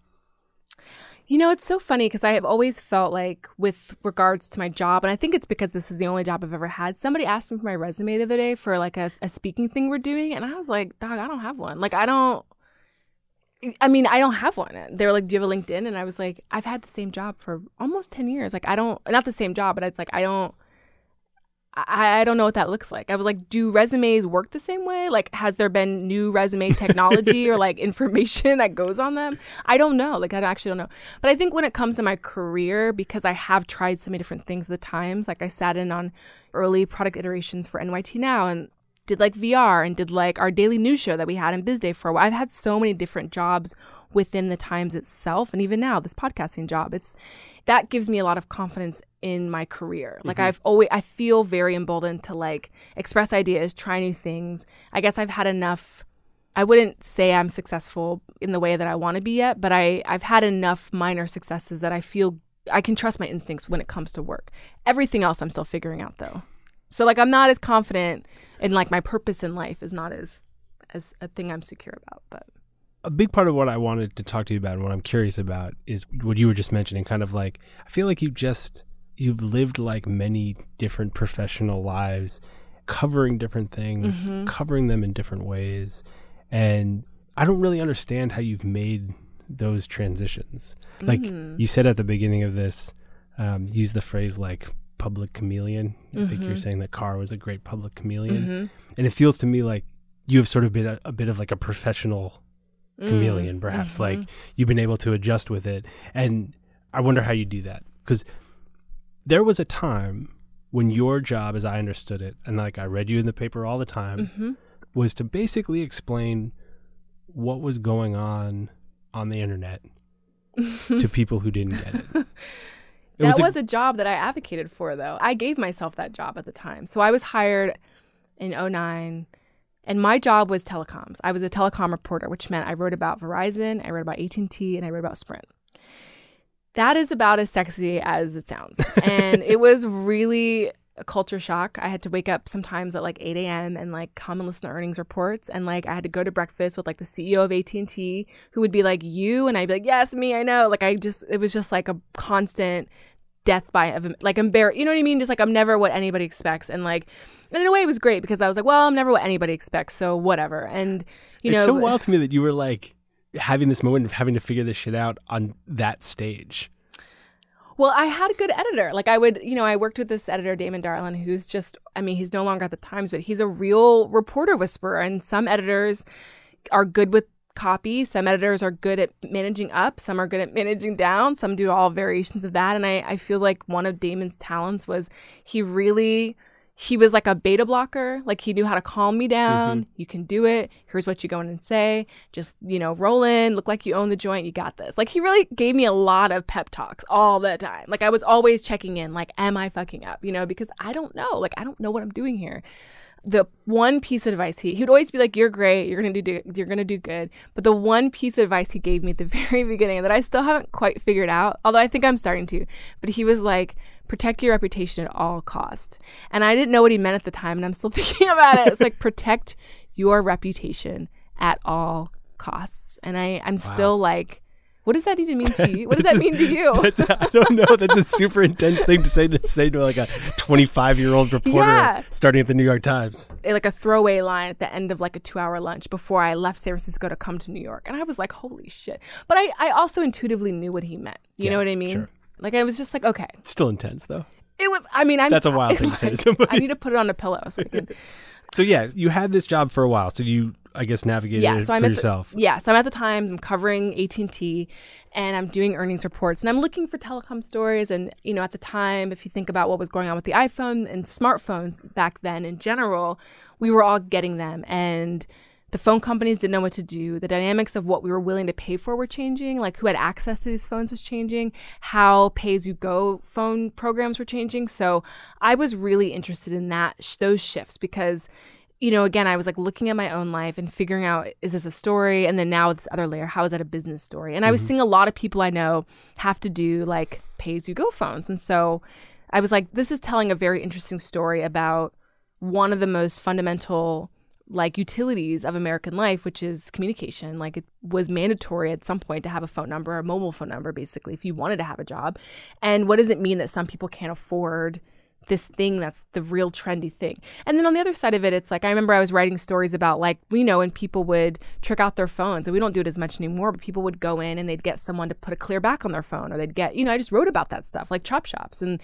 You know, it's so funny because I have always felt like, with regards to my job, and I think it's because this is the only job I've ever had. Somebody asked me for my resume the other day for like a, a speaking thing we're doing, and I was like, "Dog, I don't have one. Like, I don't." I mean, I don't have one. They were like, "Do you have a LinkedIn?" And I was like, "I've had the same job for almost ten years. Like, I don't, not the same job, but it's like I don't." I, I don't know what that looks like. I was like, do resumes work the same way? Like, has there been new resume technology or like information that goes on them? I don't know. Like, I actually don't know. But I think when it comes to my career, because I have tried so many different things at the times, like I sat in on early product iterations for NYT Now and did like VR and did like our daily news show that we had in Biz Day for a while. I've had so many different jobs within the Times itself, and even now this podcasting job. It's that gives me a lot of confidence in my career. Like mm-hmm. I've always I feel very emboldened to like express ideas, try new things. I guess I've had enough I wouldn't say I'm successful in the way that I want to be yet, but I I've had enough minor successes that I feel I can trust my instincts when it comes to work. Everything else I'm still figuring out though. So like I'm not as confident in like my purpose in life is not as as a thing I'm secure about, but a big part of what I wanted to talk to you about and what I'm curious about is what you were just mentioning kind of like I feel like you just you've lived like many different professional lives covering different things Mhm. covering them in different ways and I don't really understand how you've made those transitions like Mm. you said at the beginning of this um, use the phrase like public chameleon I think you're Mhm. saying that Carr was a great public chameleon Mhm. and it feels to me like you have sort of been a, a bit of like a professional chameleon Mm. perhaps like you've been able to adjust with it and i wonder how you do that because there was a time when your job, as I understood it, and like I read you in the paper all the time, was to basically explain what was going on on the internet to people who didn't get it. It that a- was, a, job that I advocated for, though. I gave myself that job at the time. So I was hired in 09, and my job was telecoms. I was a telecom reporter, which meant I wrote about Verizon, I wrote about AT&T, and I wrote about Sprint. That is about as sexy as it sounds. And it was really a culture shock. I had to wake up sometimes at like 8 a.m. and like come and listen to earnings reports. And like I had to go to breakfast with like the CEO of AT&T who would be like, you? And I'd be like, yes, me, I know. Like I just, it was just like a constant death by of like embarrass you know what i mean just like i'm never what anybody expects and like and in a way it was great because i was like well i'm never what anybody expects so whatever and you know it's know so wild to me that you were like having this moment of having to figure this shit out on that stage. Well, I had a good editor. Like I would, you know, I worked with this editor, Damon Darlin, who's just, I mean, he's no longer at the Times, but he's a real reporter whisperer. And some editors are good with copy. Some editors are good at managing up. Some are good at managing down. Some do all variations of that. And I, I feel like one of Damon's talents was he really he was like a beta blocker. Like he knew how to calm me down. Mm-hmm. You can do it. Here's what you go in and say. Just, you know, roll in, look like you own the joint. You got this. Like he really gave me a lot of pep talks all the time. Like I was always checking in, like, am I fucking up? You know, because I don't know. Like I don't know what I'm doing here. The one piece of advice he he would always be like, "You're great. You're gonna do you're gonna do good." But the one piece of advice he gave me at the very beginning that I still haven't quite figured out, although I think I'm starting to. But he was like, protect your reputation at all cost. And I didn't know what he meant at the time, and I'm still thinking about it. It's like protect your reputation at all costs. And I, I'm still like, what does that even mean to you? What does that mean to you? I don't know. That's a super intense thing to say to say to like a 25 year old reporter Yeah. starting at the New York Times. like a throwaway line at the end of like a two hour lunch before I left San Francisco to come to New York. And I was like, holy shit. But I, I also intuitively knew what he meant. You Yeah, know what I mean? sure. Like I was just like, okay. Still intense though. It was I mean I'm That's a wild thing to say to somebody. I need to put it on a pillow so can So yeah, you had this job for a while. So you, I guess, navigated yeah, it I'm for yourself. The, yeah, so I'm at the Times. I'm covering AT&T, and I'm doing earnings reports, and I'm looking for telecom stories. And you know, at the time, if you think about what was going on with the iPhone and smartphones back then in general, we were all getting them, and the phone companies didn't know what to do. The dynamics of what we were willing to pay for were changing. Like who had access to these phones was changing. How pay-as-you-go phone programs were changing. So I was really interested in that sh- those shifts because you know, again, I was like looking at my own life and figuring out is this a story? And then now this other layer, how is that a business story? And I was mm-hmm. seeing a lot of people I know have to do like pay as you go phones. And so I was like, this is telling a very interesting story about one of the most fundamental like utilities of American life, which is communication. Like it was mandatory at some point to have a phone number, a mobile phone number, basically, if you wanted to have a job. And what does it mean that some people can't afford this thing that's the real trendy thing. And then on the other side of it, it's like I remember I was writing stories about like we know when people would trick out their phones, and we don't do it as much anymore, but people would go in and they'd get someone to put a clear back on their phone, or they'd get, you know, I just wrote about that stuff, like chop shops. And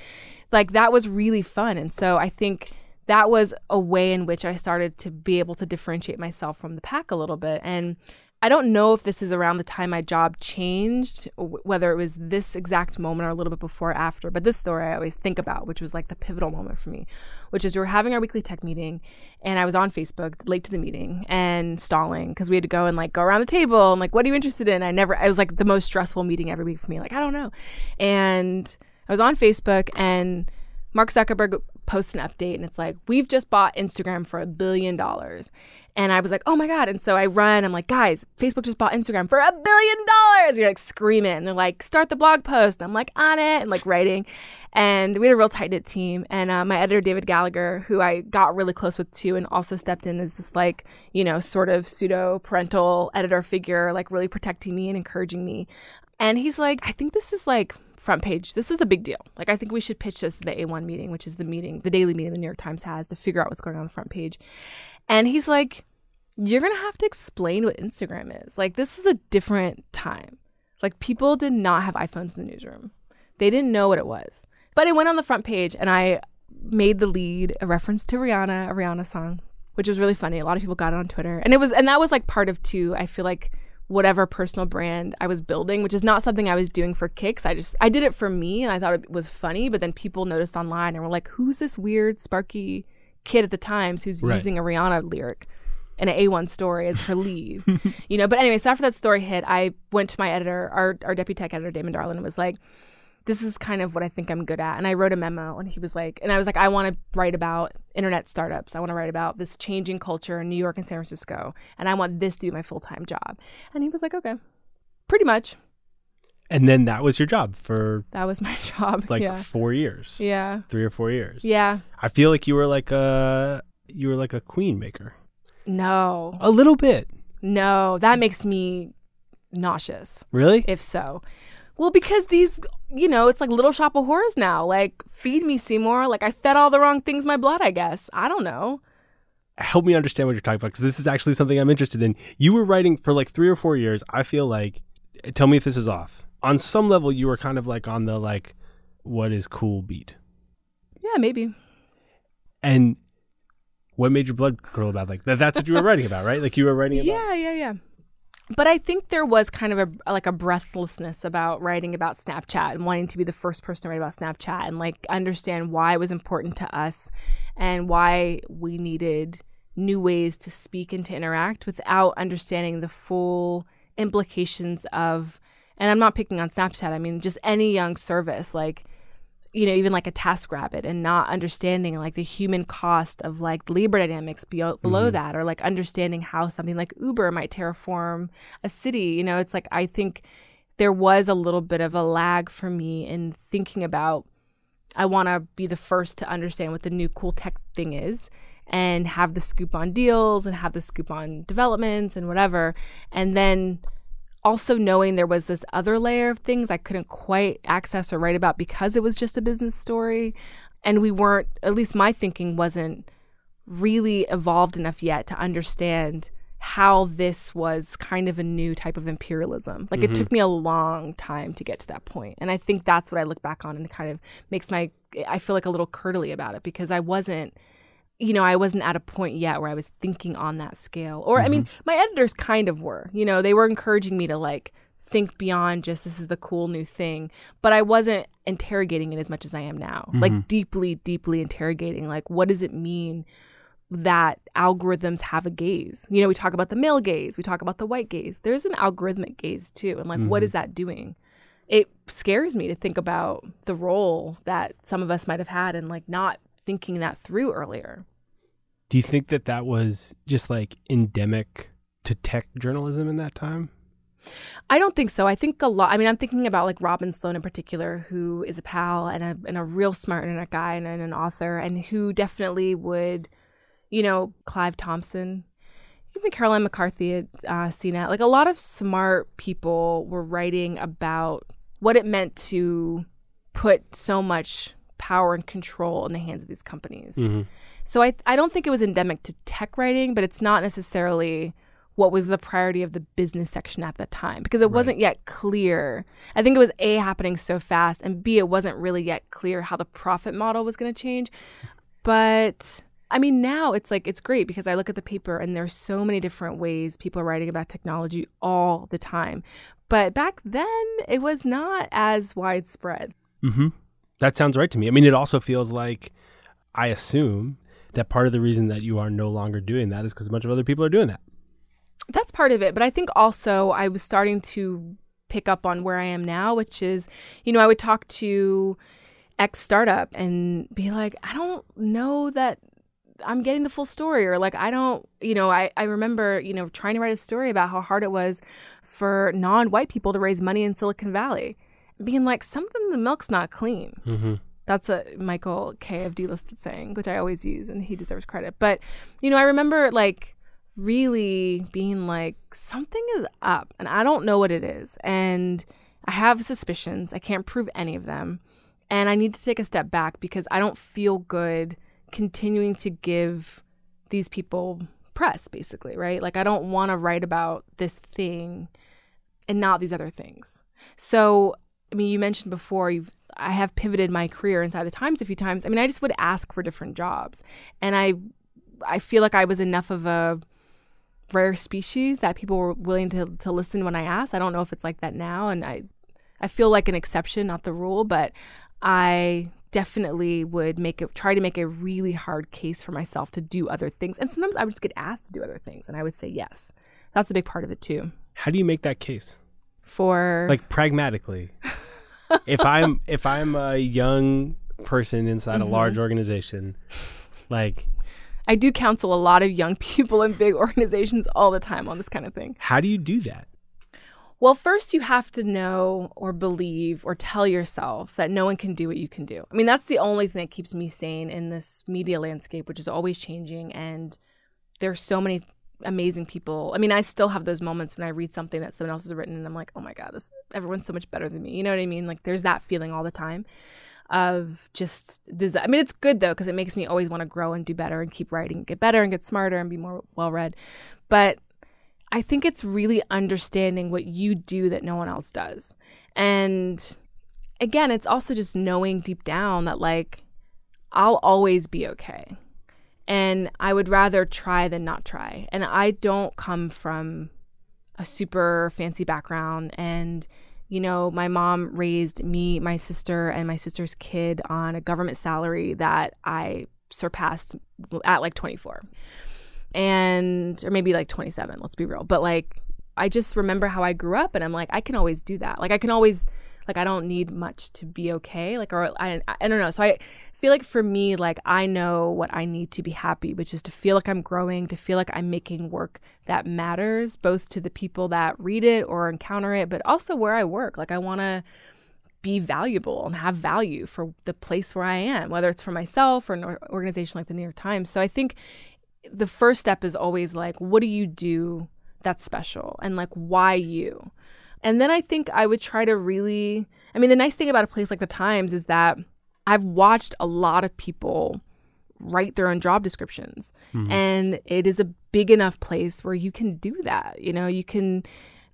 like that was really fun. And so I think that was a way in which I started to be able to differentiate myself from the pack a little bit. And I don't know if this is around the time my job changed, whether it was this exact moment or a little bit before or after. But this story I always think about, which was like the pivotal moment for me, which is we were having our weekly tech meeting, and I was on Facebook late to the meeting and stalling because we had to go and like go around the table and like, what are you interested in? I never, I was like the most stressful meeting every week for me. Like, I don't know. And I was on Facebook and Mark Zuckerberg posts an update and it's like, we've just bought Instagram for a billion dollars. And I was like, oh my God. And so I run, I'm like, guys, Facebook just bought Instagram for a billion dollars. You're like screaming. And they're like, start the blog post. And I'm like, on it and like writing. And we had a real tight knit team. And uh, my editor, David Gallagher, who I got really close with too, and also stepped in as this like, you know, sort of pseudo parental editor figure, like really protecting me and encouraging me. And he's like, I think this is like front page. This is a big deal. Like, I think we should pitch this to the A1 meeting, which is the meeting, the daily meeting the New York Times has to figure out what's going on, on the front page. And he's like, You're going to have to explain what Instagram is. Like, this is a different time. Like, people did not have iPhones in the newsroom, they didn't know what it was. But it went on the front page, and I made the lead a reference to Rihanna, a Rihanna song, which was really funny. A lot of people got it on Twitter. And it was, and that was like part of two, I feel like whatever personal brand I was building, which is not something I was doing for kicks. I just I did it for me and I thought it was funny, but then people noticed online and were like, "Who's this weird sparky kid at the Times who's Right. using a Rihanna lyric?" in an A1 story as her lead, you know. But anyway, so after that story hit, I went to my editor, our, our deputy tech editor, Damon Darlin, and was like, this is kind of what I think I'm good at. And I wrote a memo and he was like, and I was like, I want to write about internet startups. I want to write about this changing culture in New York and San Francisco. And I want this to be my full time job. And he was like, okay, pretty much. And then that was your job for That was my job. like yeah. four years. Yeah. Three or four years. Yeah. I feel like you were like a you were like a queen maker. No. A little bit. No. That makes me nauseous, Really? if so. Well, because these, you know, it's like Little Shop of Horrors now. Like, feed me, Seymour. Like, I fed all the wrong things my blood, I guess. I don't know. Help me understand what you're talking about because this is actually something I'm interested in. You were writing for like three or four years. I feel like, eh, tell me if this is off. On some level, you were kind of like on the like, what is cool beat. Yeah, maybe. And what made your blood curl about like that? That's what you were writing about, right? Like you were writing about. Yeah, yeah, yeah. But I think there was kind of a like a breathlessness about writing about Snapchat and wanting to be the first person to write about Snapchat and like understand why it was important to us and why we needed new ways to speak and to interact without understanding the full implications of and I'm not picking on Snapchat, I mean just any young service like you know, even like a TaskRabbit and not understanding like the human cost of like labor dynamics be- below mm-hmm. that or like understanding how something like Uber might terraform a city. You know, it's like I think there was a little bit of a lag for me in thinking about I want to be the first to understand what the new cool tech thing is and have the scoop on deals and have the scoop on developments and whatever. And then also knowing there was this other layer of things I couldn't quite access or write about because it was just a business story. And we weren't, at least my thinking wasn't really evolved enough yet to understand how this was kind of a new type of imperialism. Like it mm-hmm. took me a long time to get to that point. And I think that's what I look back on and it kind of makes my, I feel like a little curdly about it because I wasn't you know, I wasn't at a point yet where I was thinking on that scale. Or, I mean, mm-hmm. my editors kind of were. You know, they were encouraging me to like think beyond just this is the cool new thing. But I wasn't interrogating it as much as I am now. Like, mm-hmm. deeply, deeply interrogating, like, what does it mean that algorithms have a gaze? You know, we talk about the male gaze, we talk about the white gaze. There's an algorithmic gaze too. And like, what is mm-hmm. that doing? It scares me to think about the role that some of us might have had in like not thinking that through earlier. Do you think that that was just like endemic to tech journalism in that time? I don't think so. I think a lot. I mean, I'm thinking about like Robin Sloan in particular, who is a pal and a and a real smart internet guy and, and an author, and who definitely would, you know, Clive Thompson, even Caroline McCarthy at uh, CNET. Like a lot of smart people were writing about what it meant to put so much power and control in the hands of these companies. So I I don't think it was endemic to tech writing, but it's not necessarily what was the priority of the business section at that time because it wasn't yet clear. I think it was A happening so fast and B it wasn't really yet clear how the profit model was going to change. But I mean now it's like it's great because I look at the paper and there's so many different ways people are writing about technology all the time. But back then it was not as widespread. Mm-hmm. That sounds right to me. I mean, it also feels like I assume that part of the reason that you are no longer doing that is because a bunch of other people are doing that. that's part of it. But I think also I was starting to pick up on where I am now, which is, you know, I would talk to ex startup and be like, I don't know that I'm getting the full story, or like, I don't, you know, I, I remember, you know, trying to write a story about how hard it was for non white people to raise money in Silicon Valley, being like, something in the milk's not clean. Mm-hmm. That's a Michael K of Dlisted saying, which I always use, and he deserves credit. But you know, I remember like really being like, something is up, and I don't know what it is, and I have suspicions. I can't prove any of them, and I need to take a step back because I don't feel good continuing to give these people press, basically, right? Like I don't want to write about this thing and not these other things. So, I mean, you mentioned before you've I have pivoted my career inside the Times a few times. I mean, I just would ask for different jobs, and I I feel like I was enough of a rare species that people were willing to to listen when I asked. I don't know if it's like that now, and I I feel like an exception, not the rule, but I definitely would make it try to make a really hard case for myself to do other things. And sometimes I would just get asked to do other things and I would say yes. That's a big part of it too. How do you make that case? For Like pragmatically. if I'm if I'm a young person inside a mm-hmm. large organization, like I do counsel a lot of young people in big organizations all the time on this kind of thing. how do you do that? Well, first you have to know or believe or tell yourself that no one can do what you can do. I mean, that's the only thing that keeps me sane in this media landscape, which is always changing. And there's so many amazing people. I mean, I still have those moments when I read something that someone else has written and I'm like, oh my God, this everyone's so much better than me. You know what I mean? Like there's that feeling all the time of just desire. I mean, it's good though, because it makes me always want to grow and do better and keep writing, get better and get smarter and be more well read. But I think it's really understanding what you do that no one else does. And again, it's also just knowing deep down that, like, I'll always be okay. And I would rather try than not try. And I don't come from a super fancy background. And, you know, my mom raised me, my sister, and my sister's kid on a government salary that I surpassed at like 24 and or maybe like 27 let's be real. But like i just remember how i grew up and i'm like i can always do that. Like i can always like i don't need much to be okay. Like or i, I don't know. So i feel like for me like i know what i need to be happy which is to feel like i'm growing to feel like i'm making work that matters both to the people that read it or encounter it but also where i work like i want to be valuable and have value for the place where I am, whether it's for myself or an organization like the New York Times. So I think the first step is always like, what do you do that's special? And like, why you? And then I think I would try to really, I mean, the nice thing about a place like the Times is that I've watched a lot of people write their own job descriptions. Mm-hmm. And it is a big enough place where you can do that. You know, you can.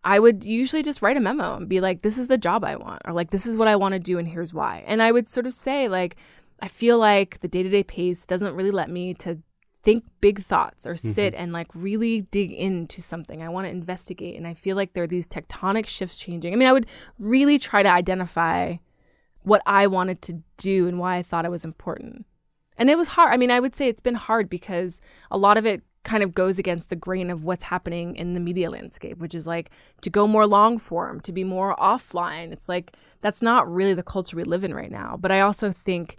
I would usually just write a memo and be like, this is the job I want, or like, this is what I want to do, and here's why. And I would sort of say, like, I feel like the day to day pace doesn't really let me to think big thoughts or mm-hmm. sit and like really dig into something. I want to investigate. And I feel like there are these tectonic shifts changing. I mean, I would really try to identify what I wanted to do and why I thought it was important. And it was hard. I mean, I would say it's been hard because a lot of it kind of goes against the grain of what's happening in the media landscape, which is like to go more long form, to be more offline. It's like that's not really the culture we live in right now. But I also think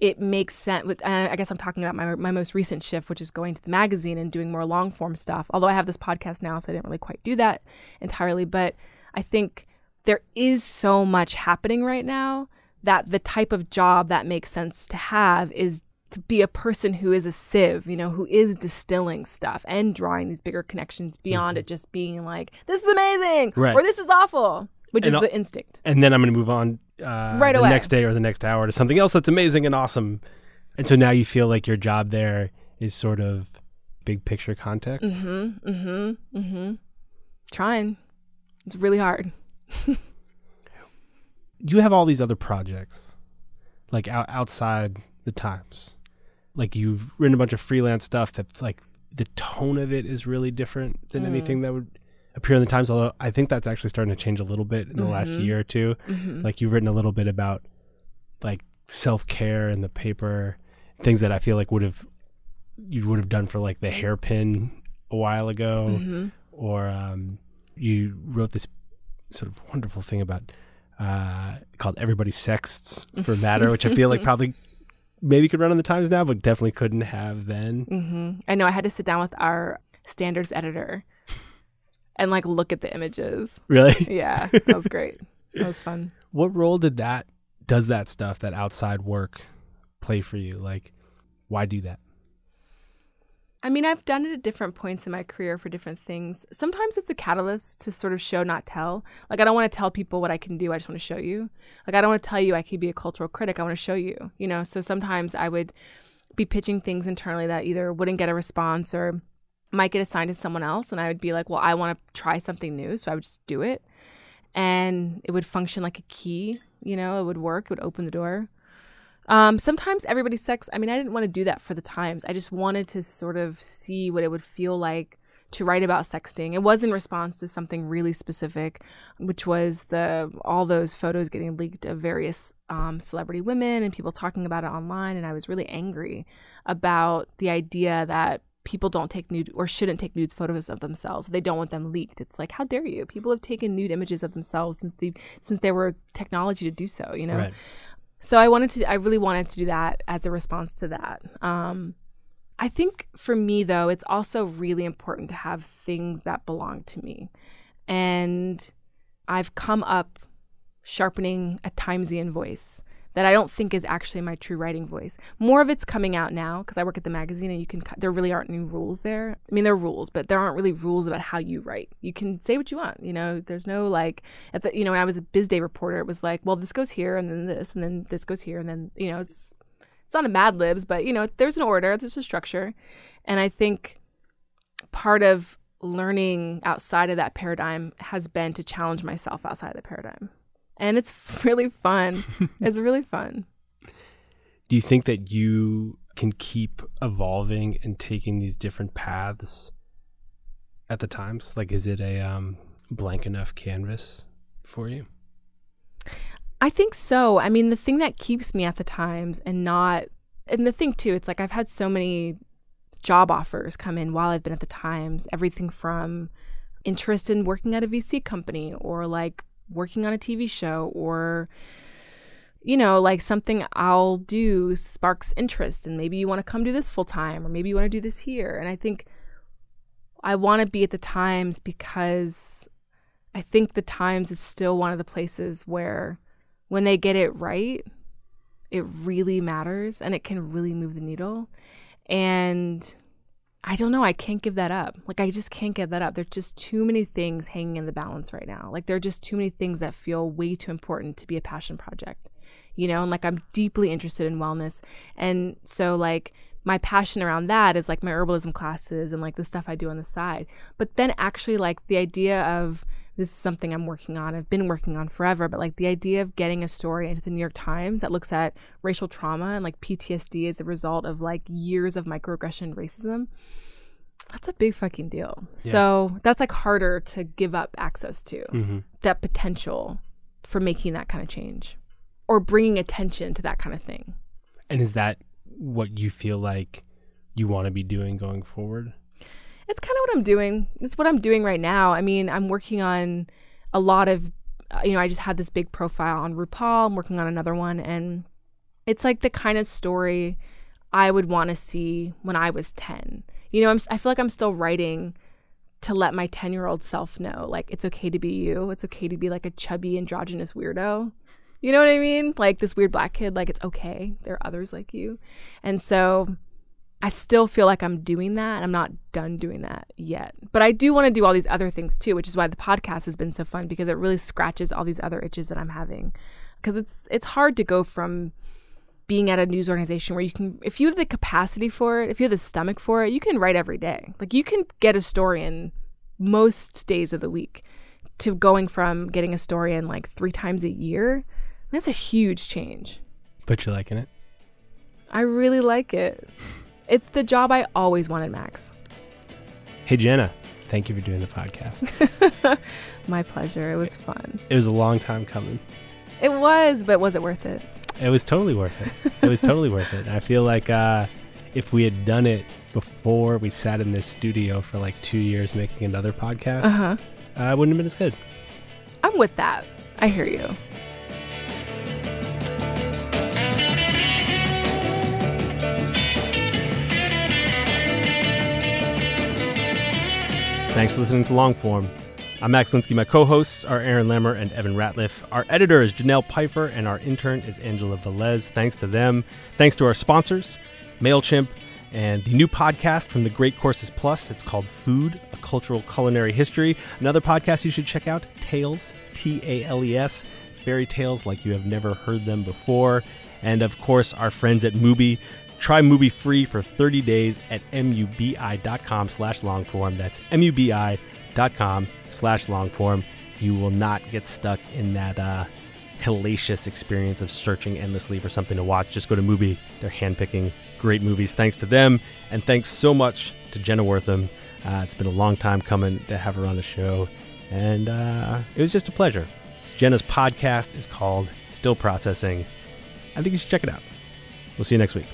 it makes sense. With, uh, I guess I'm talking about my, my most recent shift, which is going to the magazine and doing more long form stuff. Although I have this podcast now, so I didn't really quite do that entirely. But I think there is so much happening right now that the type of job that makes sense to have is to be a person who is a sieve, you know, who is distilling stuff and drawing these bigger connections beyond it just being like, this is amazing Right. or this is awful, which And is al- the instinct. and then I'm going to move on uh, Right the away. next day or the next hour to something else that's amazing and awesome. And so now you feel like your job there is sort of big picture context. Mm-hmm. Mm-hmm. Mm-hmm. Trying. It's really hard. You have all these other projects, like out, outside the Times. Like you've written a bunch of freelance stuff that's like the tone of it is really different than Mm. anything that would appear in the Times. Although I think that's actually starting to change a little bit in the last Mm-hmm. year or 2 Like you've written a little bit about like self care in the paper, things that I feel like would have you would have done for like the hairpin a while ago, Mm-hmm. or um, you wrote this sort of wonderful thing about uh, called "Everybody Sexts for Matter," which I feel like probably maybe could run on the Times now, but definitely couldn't have then. Mm-hmm. I know I had to sit down with our standards editor and like look at the images. Really, Yeah, that was great. That was fun. what role did that does that stuff that outside work play for you? Like, why do that? I mean, I've done it at different points in my career for different things. Sometimes it's a catalyst to sort of show, not tell. Like, I don't want to tell people what I can do. I just want to show you. Like, I don't want to tell you I could be a cultural critic. I want to show you, you know? So sometimes I would be pitching things internally that either wouldn't get a response or might get assigned to someone else. And I would be like, well, I want to try something new. So I would just do it. And it would function like a key, you know, it would work, it would open the door. Um, sometimes everybody sex. I mean, I didn't want to do that for the times. I just wanted to sort of see what it would feel like to write about sexting. It was in response to something really specific, which was the all those photos getting leaked of various um, celebrity women and people talking about it online. And I was really angry about the idea that people don't take nude or shouldn't take nude photos of themselves. They don't want them leaked. It's like, how dare you? People have taken nude images of themselves since they since there were technology to do so. You know. Right. So I wanted to. I really wanted to do that as a response to that. Um, I think for me, though, it's also really important to have things that belong to me. And I've come up sharpening a Timesian voice that I don't think is actually my true writing voice. More of it's coming out now because I work at the magazine and you can, there really aren't any rules there. I mean, there are rules, but there aren't really rules about how you write. You can say what you want, you know, there's no like, at the, you know, when I was a biz day reporter, it was like, well, this goes here and then this and then this goes here and then, you know, it's, it's not a Mad Libs, but you know, there's an order, there's a structure. And I think part of learning outside of that paradigm has been to challenge myself outside of the paradigm. And it's really fun. it's really fun. Do you think that you can keep evolving and taking these different paths at the times? Like, is it a um, blank enough canvas for you? I think so. I mean, the thing that keeps me at the Times and not, and the thing too, it's like I've had so many job offers come in while I've been at the Times, everything from interest in working at a VC company or like working on a TV show or, you know, like something I'll do sparks interest and maybe you want to come do this full time or maybe you want to do this here. And I think I want to be at the Times because I think the Times is still one of the places where when they get it right, it really matters and it can really move the needle. And I don't know, I can't give that up. Like I just can't give that up. There's just too many things hanging in the balance right now. Like there are just too many things that feel way too important to be a passion project. You know, and like I'm deeply interested in wellness. And so like my passion around that is like my herbalism classes and like the stuff I do on the side. But then actually like the idea of this is something I'm working on. I've been working on forever, but like the idea of getting a story into the New York Times that looks at racial trauma and like PTSD as a result of like years of microaggression and racism, that's a big fucking deal. Yeah. So that's like harder to give up access to Mm-hmm. that potential for making that kind of change or bringing attention to that kind of thing. And is that what you feel like you want to be doing going forward? It's kind of what I'm doing. It's what I'm doing right now. I mean, I'm working on a lot of, uh, you know, I just had this big profile on RuPaul. I'm working on another one, and it's like the kind of story I would want to see when I was 10. You know, I'm, I feel like I'm still writing to let my 10 year old self know, like, it's okay to be you. It's okay to be like a chubby, androgynous weirdo. You know what I mean? Like this weird black kid, like, it's okay. There are others like you. And so I still feel like I'm doing that and I'm not done doing that yet. But I do want to do all these other things too, which is why the podcast has been so fun because it really scratches all these other itches that I'm having. Cuz it's it's hard to go from being at a news organization where you can if you have the capacity for it, if you have the stomach for it, you can write every day. Like you can get a story in most days of the week to going from getting a story in like 3 times a year. That's a huge change. But you're liking it? I really like it. It's the job I always wanted, Max. Hey, Jenna, thank you for doing the podcast. My pleasure. It was fun. it was a long time coming. It was, but was it worth it? It was totally worth it. It was totally worth it. I feel like uh, if we had done it before we sat in this studio for like two years making another podcast, Uh-huh. uh, it wouldn't have been as good. I'm with that. I hear you. Thanks for listening to Longform. I'm Max Linsky. My co-hosts are Aaron Lammer and Evan Ratliff. Our editor is Jenelle Pifer, and our intern is Angela Velez. Thanks to them. Thanks to our sponsors, MailChimp, and the new podcast from the Great Courses Plus. It's called Food, a Cultural Culinary History. Another podcast you should check out, Tales, T-A-L-E-S, fairy tales like you have never heard them before. And of course, our friends at Mubi. Try Mubi free for 30 days at mubi.com slash longform. That's mubi.com slash longform. You will not get stuck in that uh, hellacious experience of searching endlessly for something to watch. Just go to Mubi. They're handpicking great movies. Thanks to them. And thanks so much to Jenna Wortham. Uh, it's been a long time coming to have her on the show, and uh, it was just a pleasure. Jenna's podcast is called Still Processing. I think you should check it out. We'll see you next week.